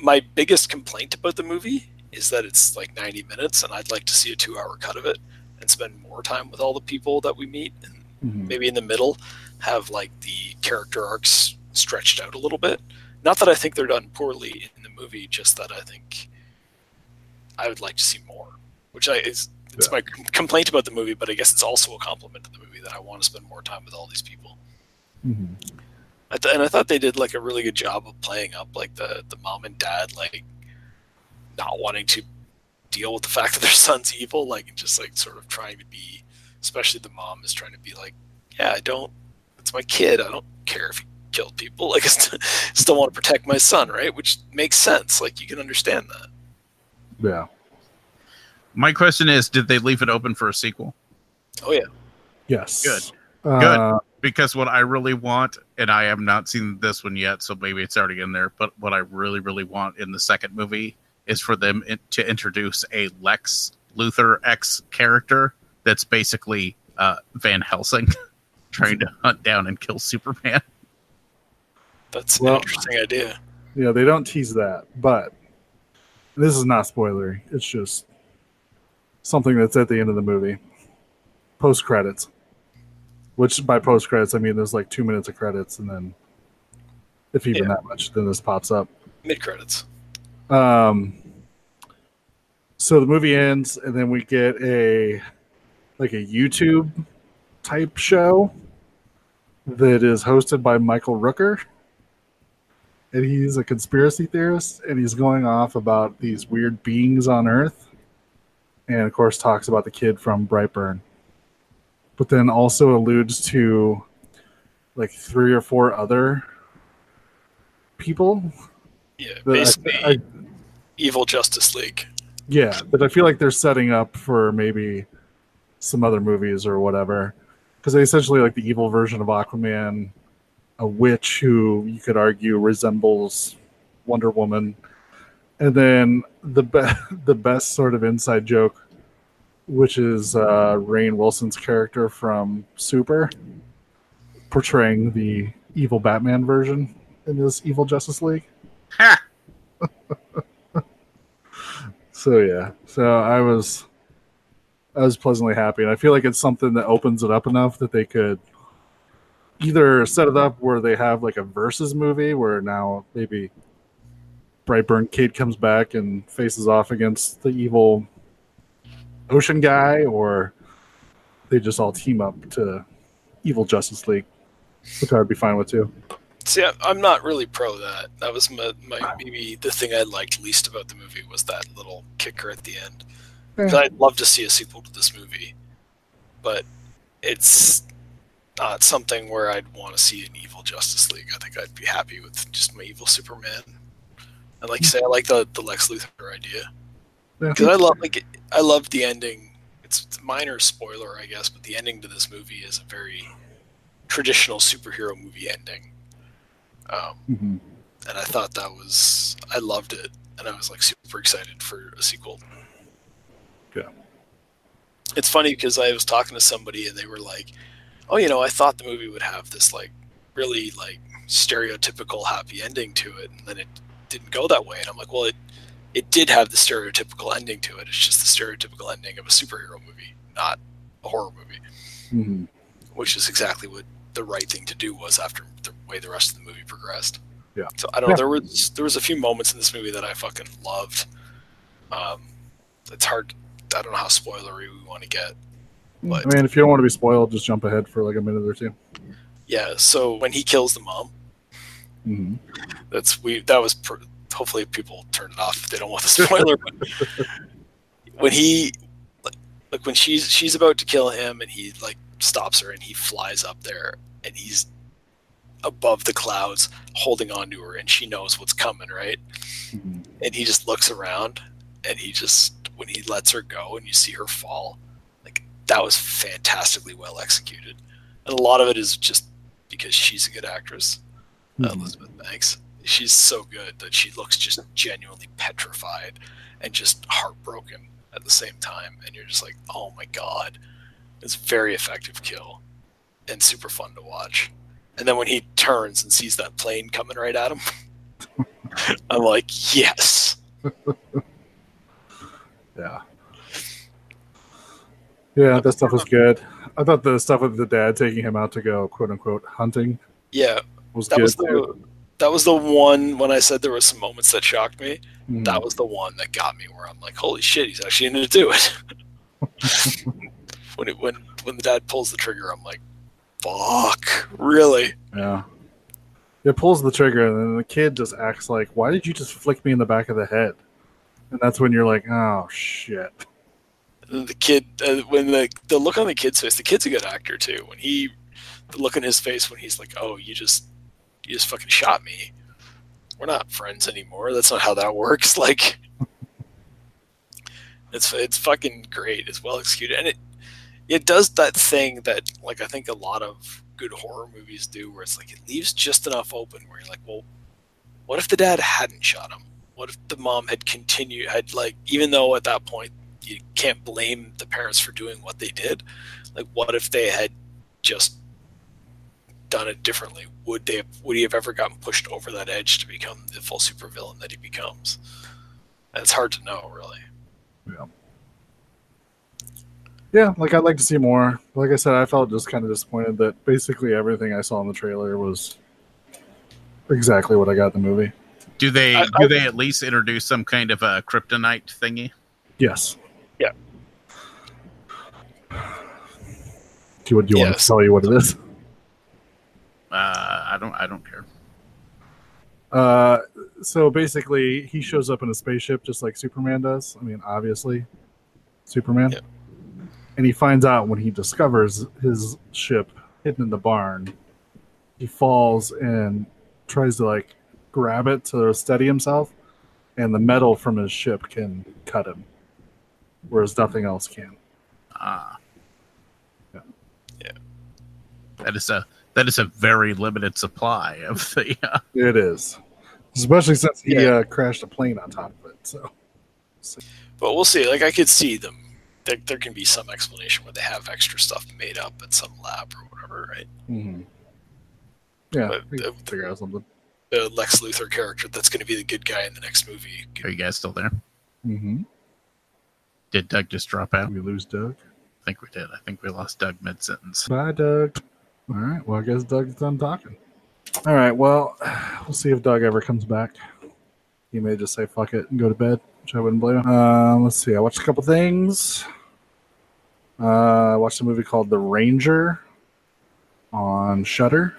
my biggest complaint about the movie is that it's like 90 minutes, and I'd like to see a two-hour cut of it and spend more time with all the people that we meet, and Mhm. maybe in the middle have like the character arcs stretched out a little bit. Not that I think they're done poorly in the movie, just that I think I would like to see more. Which I is it's Yeah. my com- complaint about the movie, but I guess it's also a compliment to the movie that I want to spend more time with all these people. Mhm. I th- and I thought they did like a really good job of playing up like the the mom and dad like not wanting to deal with the fact that their son's evil, like and just like sort of trying to be, especially the mom is trying to be like, yeah, I don't, it's my kid, I don't care if he killed people, like I st- still want to protect my son, right? Which makes sense, like you can understand that. Yeah. My question is, did they leave it open for a sequel? Oh yeah, Yes. Good. Uh, Because what I really want, and I have not seen this one yet, so maybe it's already in there. But what I really, really want in the second movie is for them in, to introduce a Lex Luthor X character that's basically uh, Van Helsing trying to hunt down and kill Superman. That's Well- an interesting idea. Yeah, they don't tease that, but this is not spoilery. It's just something that's at the end of the movie. Post credits. Which by post credits I mean there's like two minutes of credits and then if even Yeah. that much, then this pops up. Mid credits. Um so the movie ends and then we get a like a YouTube type show that is hosted by Michael Rooker. And he's a conspiracy theorist and he's going off about these weird beings on Earth. And of course talks about the kid from Brightburn. But then also alludes to like three or four other people. Yeah, that I- basically I- evil Justice League. Yeah, but I feel like they're setting up for maybe some other movies or whatever. Because they essentially like the evil version of Aquaman, a witch who you could argue resembles Wonder Woman, and then the be- the best sort of inside joke, which is uh, Rainn Wilson's character from Super, portraying the evil Batman version in this evil Justice League. Ha! So yeah, so I was, I was pleasantly happy, and I feel like it's something that opens it up enough that they could either set it up where they have like a versus movie where now maybe Brightburn Kid comes back and faces off against the evil Ocean guy, or they just all team up to evil Justice League, which I would be fine with too. See, I- I'm not really pro that. That was my, my maybe the thing I liked least about the movie was that little kicker at the end. 'Cause I'd love to see a sequel to this movie, but it's not something where I'd want to see an evil Justice League. I think I'd be happy with just my evil Superman. And like you say, I like the the Lex Luthor idea because I love like I loved the ending. It's, it's a minor spoiler, I guess, but the ending to this movie is a very traditional superhero movie ending. Um, Mhm. and I thought that was I loved it, and I was like super excited for a sequel. Yeah. It's funny because I was talking to somebody and they were like, "Oh, you know, I thought the movie would have this like really like stereotypical happy ending to it, and then it didn't go that way." And I'm like, "Well, it it did have the stereotypical ending to it. It's just the stereotypical ending of a superhero movie, not a horror movie." Mhm. which is exactly what the right thing to do was after the way the rest of the movie progressed. Yeah. So I don't know. Yeah. There was there was a few moments in this movie that I fucking loved. Um, it's hard. I don't know how spoilery we want to get. But I mean, if you don't want to be spoiled, just jump ahead for like a minute or two. yeah. So when he kills the mom, Mhm. that's we that was pr- hopefully people turn it off if they don't want the spoiler. but when he, like, like when she's she's about to kill him, and he like stops her, and he flies up there, and he's above the clouds, holding on to her, and she knows what's coming, right? Mhm. And he just looks around, and he just when he lets her go, and you see her fall, that was fantastically well executed, and a lot of it is just because she's a good actress uh, Mhm. Elizabeth Banks. She's so good that she looks just genuinely petrified and just heartbroken at the same time. And you're just like, oh my god, it's a very effective kill and super fun to watch. And then when he turns and sees that plane coming right at him, I'm like, yes. Yeah. Yeah, that stuff was good. I thought the stuff with the dad taking him out to go quote unquote hunting Yeah, was that good was the that was the one when I said there were some moments that shocked me. Mhm. that was the one that got me where I'm like, holy shit, he's actually going to do it. when it when when the dad pulls the trigger, I'm like, fuck, really? Yeah. It pulls the trigger, and then the kid just acts like, "Why did you just flick me in the back of the head?" And that's when you're like, "Oh shit." The kid, uh, when the the look on the kid's face, the kid's a good actor too. When he, the look on his face when he's like, oh, you just you just fucking shot me. We're not friends anymore. That's not how that works. Like, it's it's fucking great. It's well executed, and it it does that thing that like I think a lot of good horror movies do, where it's like it leaves just enough open where you're like, well, what if the dad hadn't shot him? What if the mom had continued had like even though at that point you can't blame the parents for doing what they did, like what if they had just done it differently? Would they have, would he have ever gotten pushed over that edge to become the full supervillain that he becomes? And it's hard to know, really. Yeah. Yeah, like I'd like to see more. Like I said, I felt just kind of disappointed that basically everything I saw in the trailer was exactly what I got in the movie. Do they I- do I- they at least introduce some kind of a kryptonite thingy? Yes. Yeah. Do you, do you want to tell you what it is? Uh, I don't I don't care. Uh, so basically, he shows up in a spaceship just like Superman does. I mean, obviously, Superman. Yep. And he finds out when he discovers his ship hidden in the barn, he falls and tries to like grab it to steady himself, and the metal from his ship can cut him, whereas nothing else can. Ah. Yeah. Yeah. That is a that is a very limited supply of the. Uh, It is, especially since he Yeah. uh, crashed a plane on top of it. So But we'll see. Like I could see them. There, there can be some explanation where they have extra stuff made up at some lab or whatever, right? Mm-hmm. yeah, But, we uh, figure out something. The Lex Luthor character that's going to be the good guy in the next movie. are you guys still there? Mm-hmm. Did Doug just drop out? We lose Doug. I think we did. I think we lost Doug mid sentence. Bye, Doug. All right. Well, I guess Doug's done talking. All right. Well, we'll see if Doug ever comes back. He may just say "fuck it" and go to bed, which I wouldn't blame him. Uh, let's see. I watched a couple things. Uh, I watched a movie called The Ranger on Shudder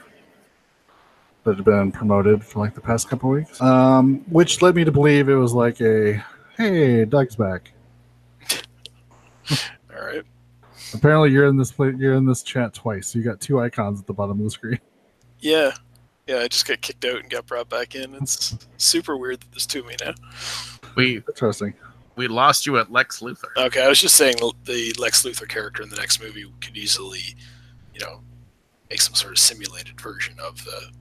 that had been promoted for like the past couple weeks, um, which led me to believe it was like a "Hey, Doug's back." All right. Apparently, you're in this pla You're in this chat twice. You got two icons at the bottom of the screen. Yeah. Yeah, I just got kicked out and got brought back in. It's super weird that there's two of me now. We Interesting. we lost you at Lex Luthor. Okay, I was just saying the Lex Luthor character in the next movie could easily, you know, make some sort of simulated version of the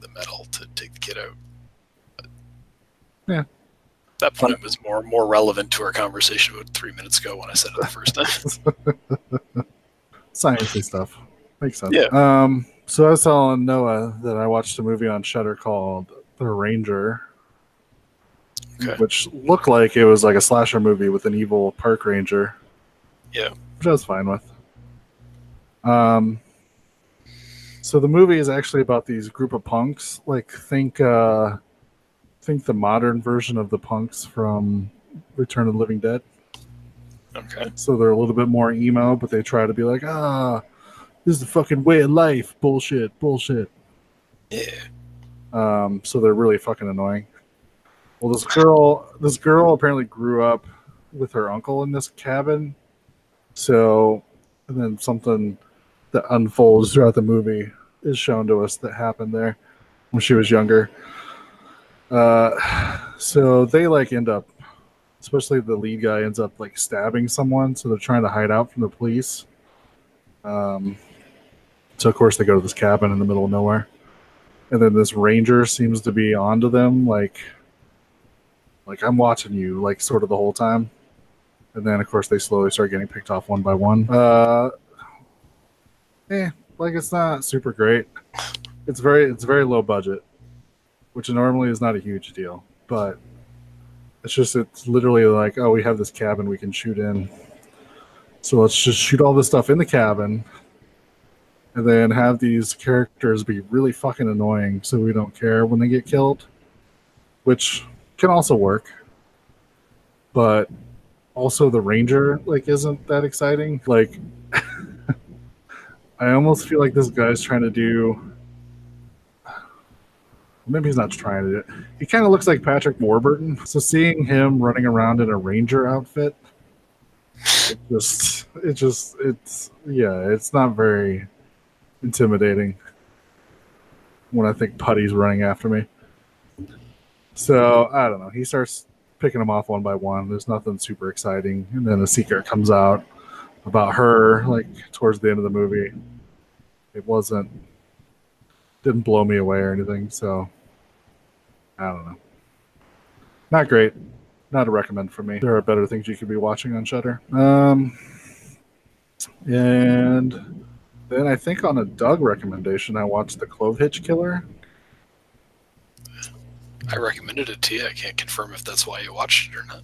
the metal to take the kid out. But Yeah. That point was more more relevant to our conversation about three minutes ago when I said it the first time. Sciencey stuff makes sense. Yeah. Um. So I was telling Noah that I watched a movie on Shudder called The Ranger, Okay. which looked like it was like a slasher movie with an evil park ranger. Yeah. Which I was fine with. Um. So the movie is actually about these group of punks. Like think, uh, think the modern version of the punks from Return of the Living Dead. Okay. so they're a little bit more emo, but they try to be like, ah, this is the fucking way of life. Bullshit, bullshit. Yeah. Um, so they're really fucking annoying. Well, this girl, this girl apparently grew up with her uncle in this cabin. So, and then something that unfolds throughout the movie is shown to us that happened there when she was younger. Uh, so they like end up, especially the lead guy ends up like stabbing someone. So they're trying to hide out from the police. Um, so of course they go to this cabin in the middle of nowhere, and then this ranger seems to be onto them, like, like I'm watching you, like sort of the whole time. And then of course they slowly start getting picked off one by one. Uh, eh, like it's not super great. It's very it's very low budget, which normally is not a huge deal, but it's just it's literally like oh we have this cabin we can shoot in, so let's just shoot all this stuff in the cabin, and then have these characters be really fucking annoying so we don't care when they get killed, which can also work, but also the ranger like isn't that exciting like. I almost feel like this guy's trying to do. Maybe he's not trying to. He kind of looks like Patrick Warburton. So seeing him running around in a ranger outfit, it just, it just, it's, yeah, it's not very intimidating when I think Puddy's running after me. So I don't know. He starts picking them off one by one. There's nothing super exciting, and then a secret comes out about her like towards the end of the movie. It wasn't didn't blow me away or anything, so I don't know. Not great. Not a recommend for me. There are better things you could be watching on Shudder. Um and then I think on a Doug recommendation I watched The Clovehitch Killer. I recommended it to you. I can't confirm if that's why you watched it or not.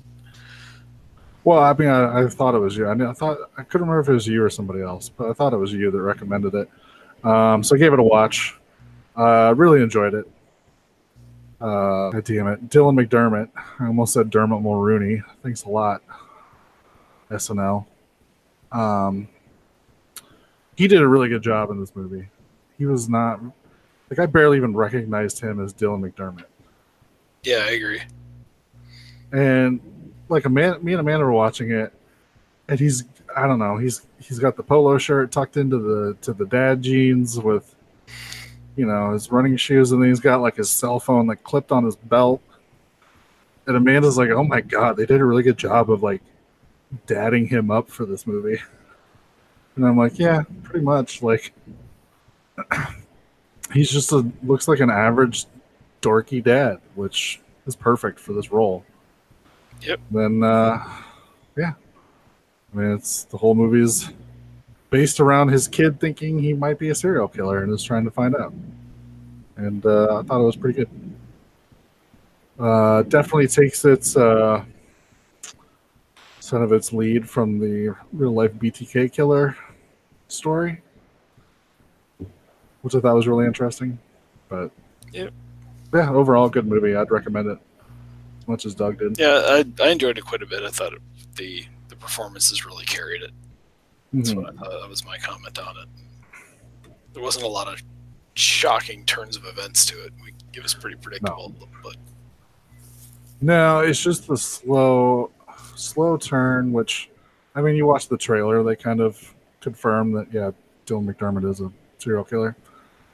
Well, I mean, I, I thought it was you. I, mean, I thought I couldn't remember if it was you or somebody else, but I thought it was you that recommended it. Um, so I gave it a watch. Uh, really enjoyed it. Uh, God damn it, Dylan McDermott. I almost said Dermot Mulroney. Thanks a lot, SNL. Um, he did a really good job in this movie. He was not like I barely even recognized him as Dylan McDermott. Yeah, I agree. And like a man, me and Amanda were watching it, and he's I don't know he's he's got the polo shirt tucked into the to the dad jeans with you know his running shoes, and then he's got like his cell phone like clipped on his belt. And Amanda's like, "Oh my god, they did a really good job of like dadding him up for this movie." And I'm like, "Yeah, pretty much." Like, he's just a looks like an average dorky dad, which is perfect for this role. Yep. Then, uh, yeah, I mean, it's the whole movie's based around his kid thinking he might be a serial killer and is trying to find out. And uh, I thought it was pretty good. Uh, definitely takes its uh, some of its lead from the real life BTK killer story, which I thought was really interesting. But Yep. yeah, overall, good movie. I'd recommend it as much as Doug did. Yeah, I, I enjoyed it quite a bit. I thought it, the the performances really carried it. That's Mhm. what I thought. That was my comment on it. There wasn't a lot of shocking turns of events to it. We, it was pretty predictable, but No, it's just the slow, slow turn. Which, I mean, you watch the trailer; they kind of confirm that yeah, Dylan McDermott is a serial killer.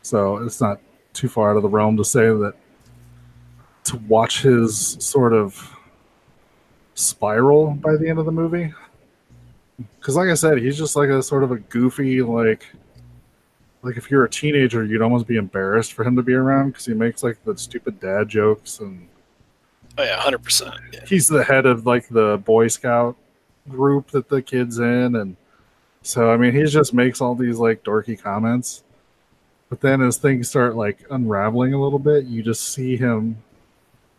So it's not too far out of the realm to say that to watch his sort of spiral by the end of the movie. Because, like I said, he's just like a sort of a goofy, like, like if you're a teenager, you'd almost be embarrassed for him to be around because he makes like the stupid dad jokes and oh yeah, hundred percent. Yeah. he's the head of like the Boy Scout group that the kids in, and so I mean he just makes all these like dorky comments. But then as things start like unraveling a little bit, you just see him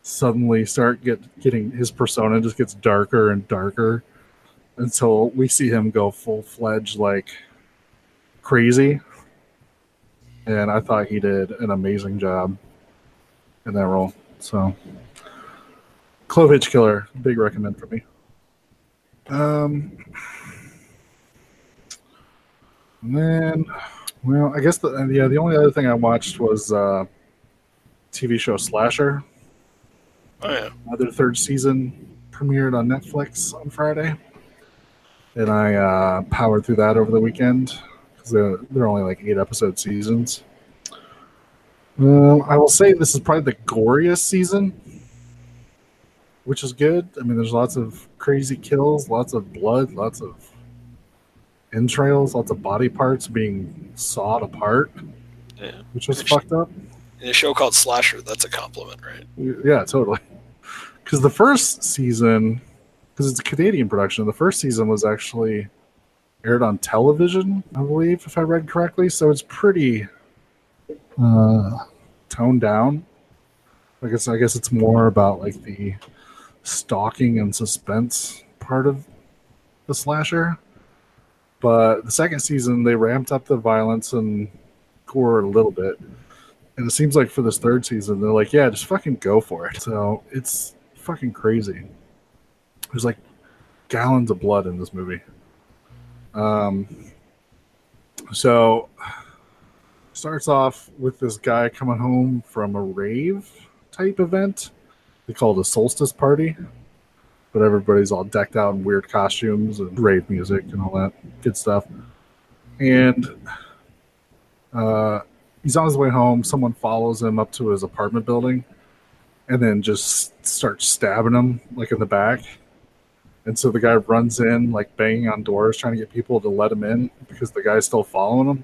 suddenly start get getting his persona just gets darker and darker until we see him go full fledged like crazy. And I thought he did an amazing job in that role. So Clovehitch Killer, big recommend for me. Um, and then, well, I guess the yeah the only other thing I watched was uh, TV show Slasher. Oh yeah. Their third season premiered on Netflix on Friday, and I uh, powered through that over the weekend because they're, they're only like eight episode seasons. Um, I will say this is probably the goriest season, which is good. I mean, there's lots of crazy kills, lots of blood, lots of entrails, lots of body parts being sawed apart, Yeah. which was fucked up. In a show called Slasher, that's a compliment, right? Yeah, totally. Because the first season, because it's a Canadian production, the first season was actually aired on television, I believe, if I read correctly. So it's pretty uh, toned down. I guess I guess it's more about like the stalking and suspense part of the slasher. But the second season, they ramped up the violence and gore a little bit. And it seems like for this third season, they're like, yeah, just fucking go for it. So it's fucking crazy. There's like gallons of blood in this movie. Um, so starts off with this guy coming home from a rave type event. They call it a solstice party, but everybody's all decked out in weird costumes and rave music and all that good stuff. And uh, he's on his way home. Someone follows him up to his apartment building and then just starts stabbing him like in the back. And so the guy runs in, like banging on doors, trying to get people to let him in because the guy's still following him.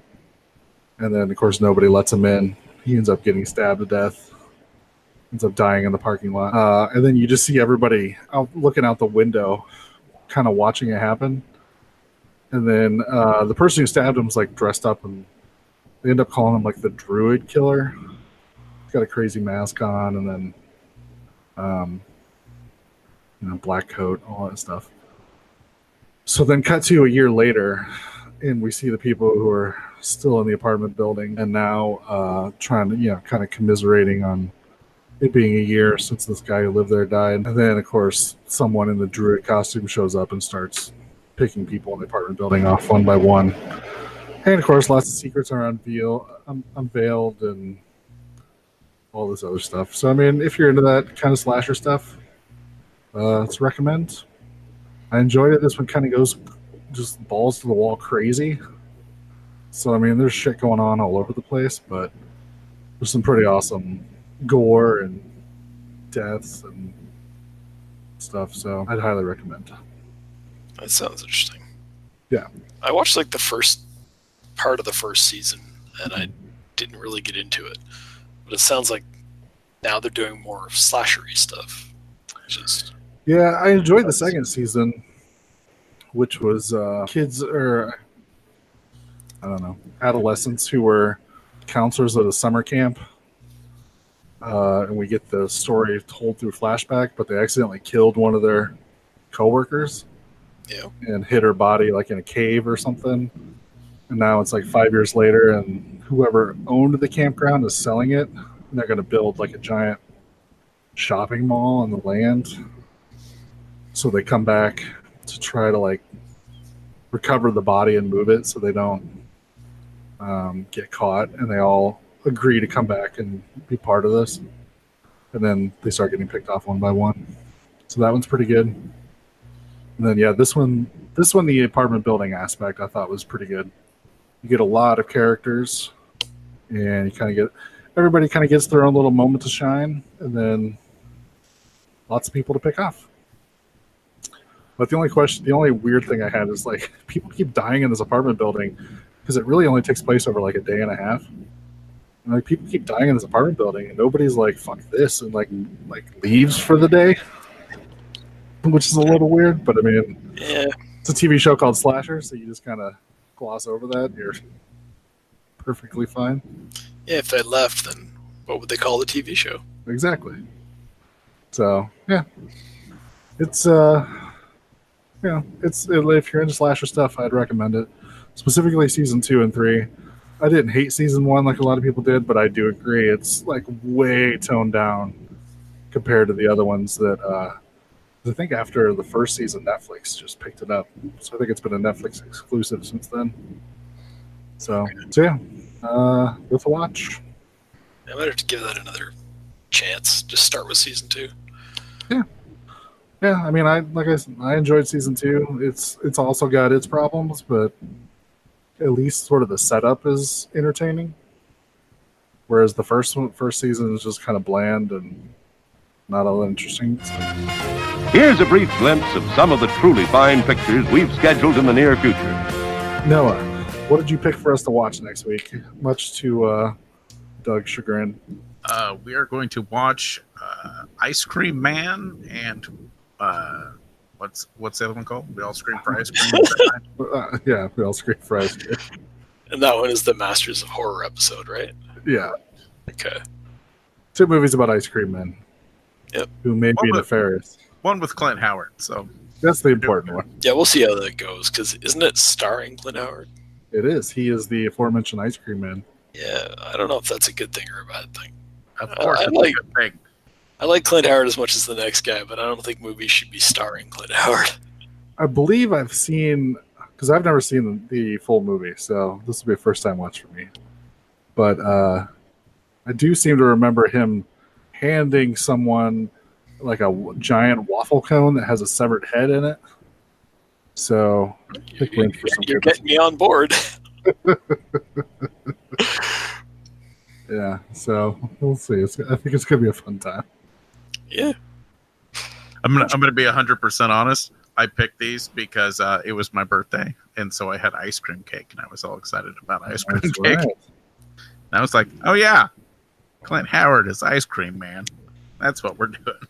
And then, of course, nobody lets him in. He ends up getting stabbed to death, ends up dying in the parking lot. Uh, and then you just see everybody out looking out the window, kind of watching it happen. And then uh, the person who stabbed him is like dressed up and they end up calling him like the druid killer. He's got a crazy mask on and then um you know, black coat, all that stuff. So then cut to a year later and we see the people who are still in the apartment building and now uh trying to, you know, kind of commiserating on it being a year since this guy who lived there died. And then of course someone in the druid costume shows up and starts picking people in the apartment building off one by one. And of course, lots of secrets are unveil, un- unveiled and all this other stuff. So, I mean, if you're into that kind of slasher stuff, uh, let's recommend. I enjoyed it. This one kind of goes just balls to the wall crazy. So, I mean, there's shit going on all over the place, but there's some pretty awesome gore and deaths and stuff. So, I'd highly recommend. That sounds interesting. Yeah. I watched like the first part of the first season and I didn't really get into it. But it sounds like now they're doing more slashery stuff. Just Yeah, I enjoyed the second season, which was uh, kids or I don't know adolescents who were counselors at a summer camp, uh, and we get the story told through flashback. But they accidentally killed one of their coworkers yeah. and hid her body like in a cave or something. And now it's like five years later, and whoever owned the campground is selling it. And they're going to build like a giant shopping mall on the land. So they come back to try to like recover the body and move it so they don't um, get caught. And they all agree to come back and be part of this. And then they start getting picked off one by one. So that one's pretty good. And then yeah, this one this one the apartment building aspect I thought was pretty good. You get a lot of characters and you kind of get everybody kind of gets their own little moment to shine and then lots of people to pick off. But the only question the only weird thing I had is like people keep dying in this apartment building because it really only takes place over like a day and a half. And like people keep dying in this apartment building and nobody's like fuck this and like like leaves for the day which is a little weird. But I mean, Yeah. it's a TV show called Slasher, so you just kind of gloss over that. You're perfectly fine. Yeah, if they left, then what would they call the TV show? Exactly. So yeah, it's uh, know, it's if you're into slasher stuff, I'd recommend it. Specifically, season two and three. I didn't hate season one like a lot of people did, but I do agree it's like way toned down compared to the other ones that uh, I think after the first season, Netflix just picked it up. So I think it's been a Netflix exclusive since then. So, so yeah, uh, worth a watch. I might have to give that another chance. Just start with season two. Yeah, I mean, I like I said, I enjoyed season two. It's it's also got its problems, but at least sort of the setup is entertaining. Whereas the first one, first season is just kind of bland and not all interesting. So, Here's a brief glimpse of some of the truly fine pictures we've scheduled in the near future. Noah, what did you pick for us to watch next week? Much to uh, Doug's chagrin. Uh, we are going to watch uh, Ice Cream Man and uh, what's what's the other one called? We all scream fries. Uh, yeah, we all scream fries. And that one is the Masters of Horror episode, right? yeah, Okay. two movies about ice cream men. Yep. Who may be Well, but- nefarious. one with Clint Howard. So That's the important one. Yeah, we'll see how that goes. Because isn't it starring Clint Howard? It is. He is the aforementioned ice cream man. Yeah, I don't know if that's a good thing or a bad thing. of course, I it's like- a good thing. I like Clint Howard as much as the next guy, but I don't think movies should be starring Clint Howard. I believe I've seen because I've never seen the, the full movie, so this will be a first time watch for me. But uh, I do seem to remember him handing someone like a giant waffle cone that has a severed head in it. So I think we're for some You're getting me on board. yeah. So we'll see. It's, I think it's gonna be a fun time. Yeah. I'm gonna I'm gonna be hundred percent honest. I picked these because uh, it was my birthday, and so I had ice cream cake, and I was all excited about ice cream That's cake. right. And I was like, "Oh yeah, Clint Howard is ice cream man. That's what we're doing."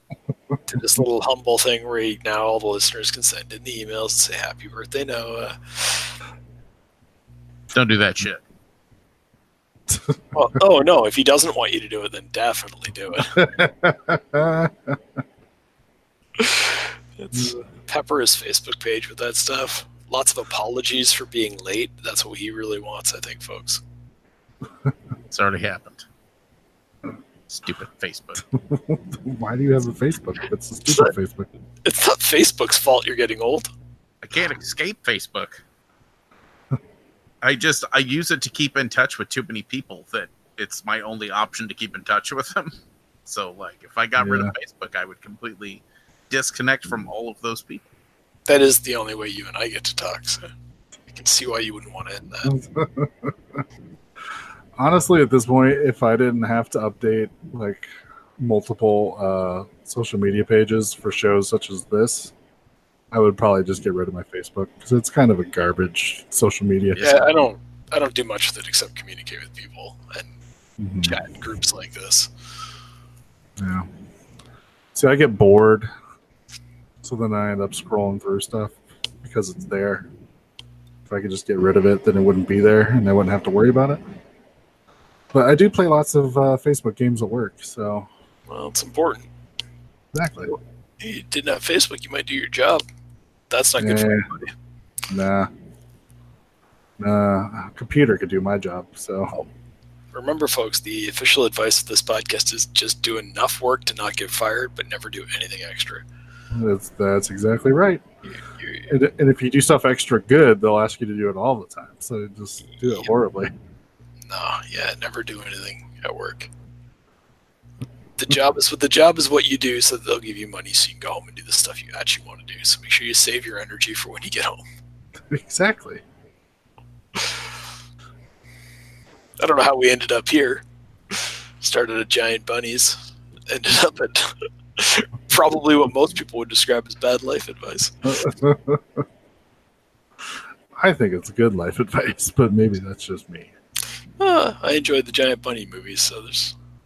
To this little humble thing where he- now all the listeners can send in the emails and say happy birthday, Noah. Don't do that shit. Well, oh no, if he doesn't want you to do it, then definitely do it. It's pepper his Facebook page with that stuff. Lots of apologies for being late. That's what he really wants, I think, folks. It's already happened. Stupid Facebook. Why do you have a Facebook? It's a stupid Facebook. It's not Facebook's fault you're getting old. I can't escape Facebook. I just I use it to keep in touch with too many people that it's my only option to keep in touch with them. So like if I got rid of Facebook, I would completely disconnect from all of those people. That is the only way you and I get to talk. So I can see why you wouldn't want to end that. Honestly, at this point, if I didn't have to update like multiple uh, social media pages for shows such as this, I would probably just get rid of my Facebook because it's kind of a garbage social media. Yeah, I don't. I don't do much with it except communicate with people and Mhm. chat in groups like this. Yeah. See, I get bored, so then I end up scrolling through stuff because it's there. If I could just get rid of it, then it wouldn't be there, and I wouldn't have to worry about it. But I do play lots of uh, Facebook games at work, so Well, it's important. exactly. If you didn't have Facebook, you might do your job. That's not good for anybody. Nah, nah. A computer could do my job, so oh. Remember, folks, the official advice of this podcast is just do enough work to not get fired, but never do anything extra. that's that's exactly right. You- you- And, and if you do stuff extra good, they'll ask you to do it all the time. So just do it horribly. No, yeah, never do anything at work. The job is what the job is what you do, so that they'll give you money so you can go home and do the stuff you actually want to do. So make sure you save your energy for when you get home. exactly. I don't know how we ended up here. Started at Giant Bunnies, ended up at probably what most people would describe as bad life advice. I think it's good life advice, but maybe that's just me. Uh, I enjoyed the Giant Bunny movies, so there's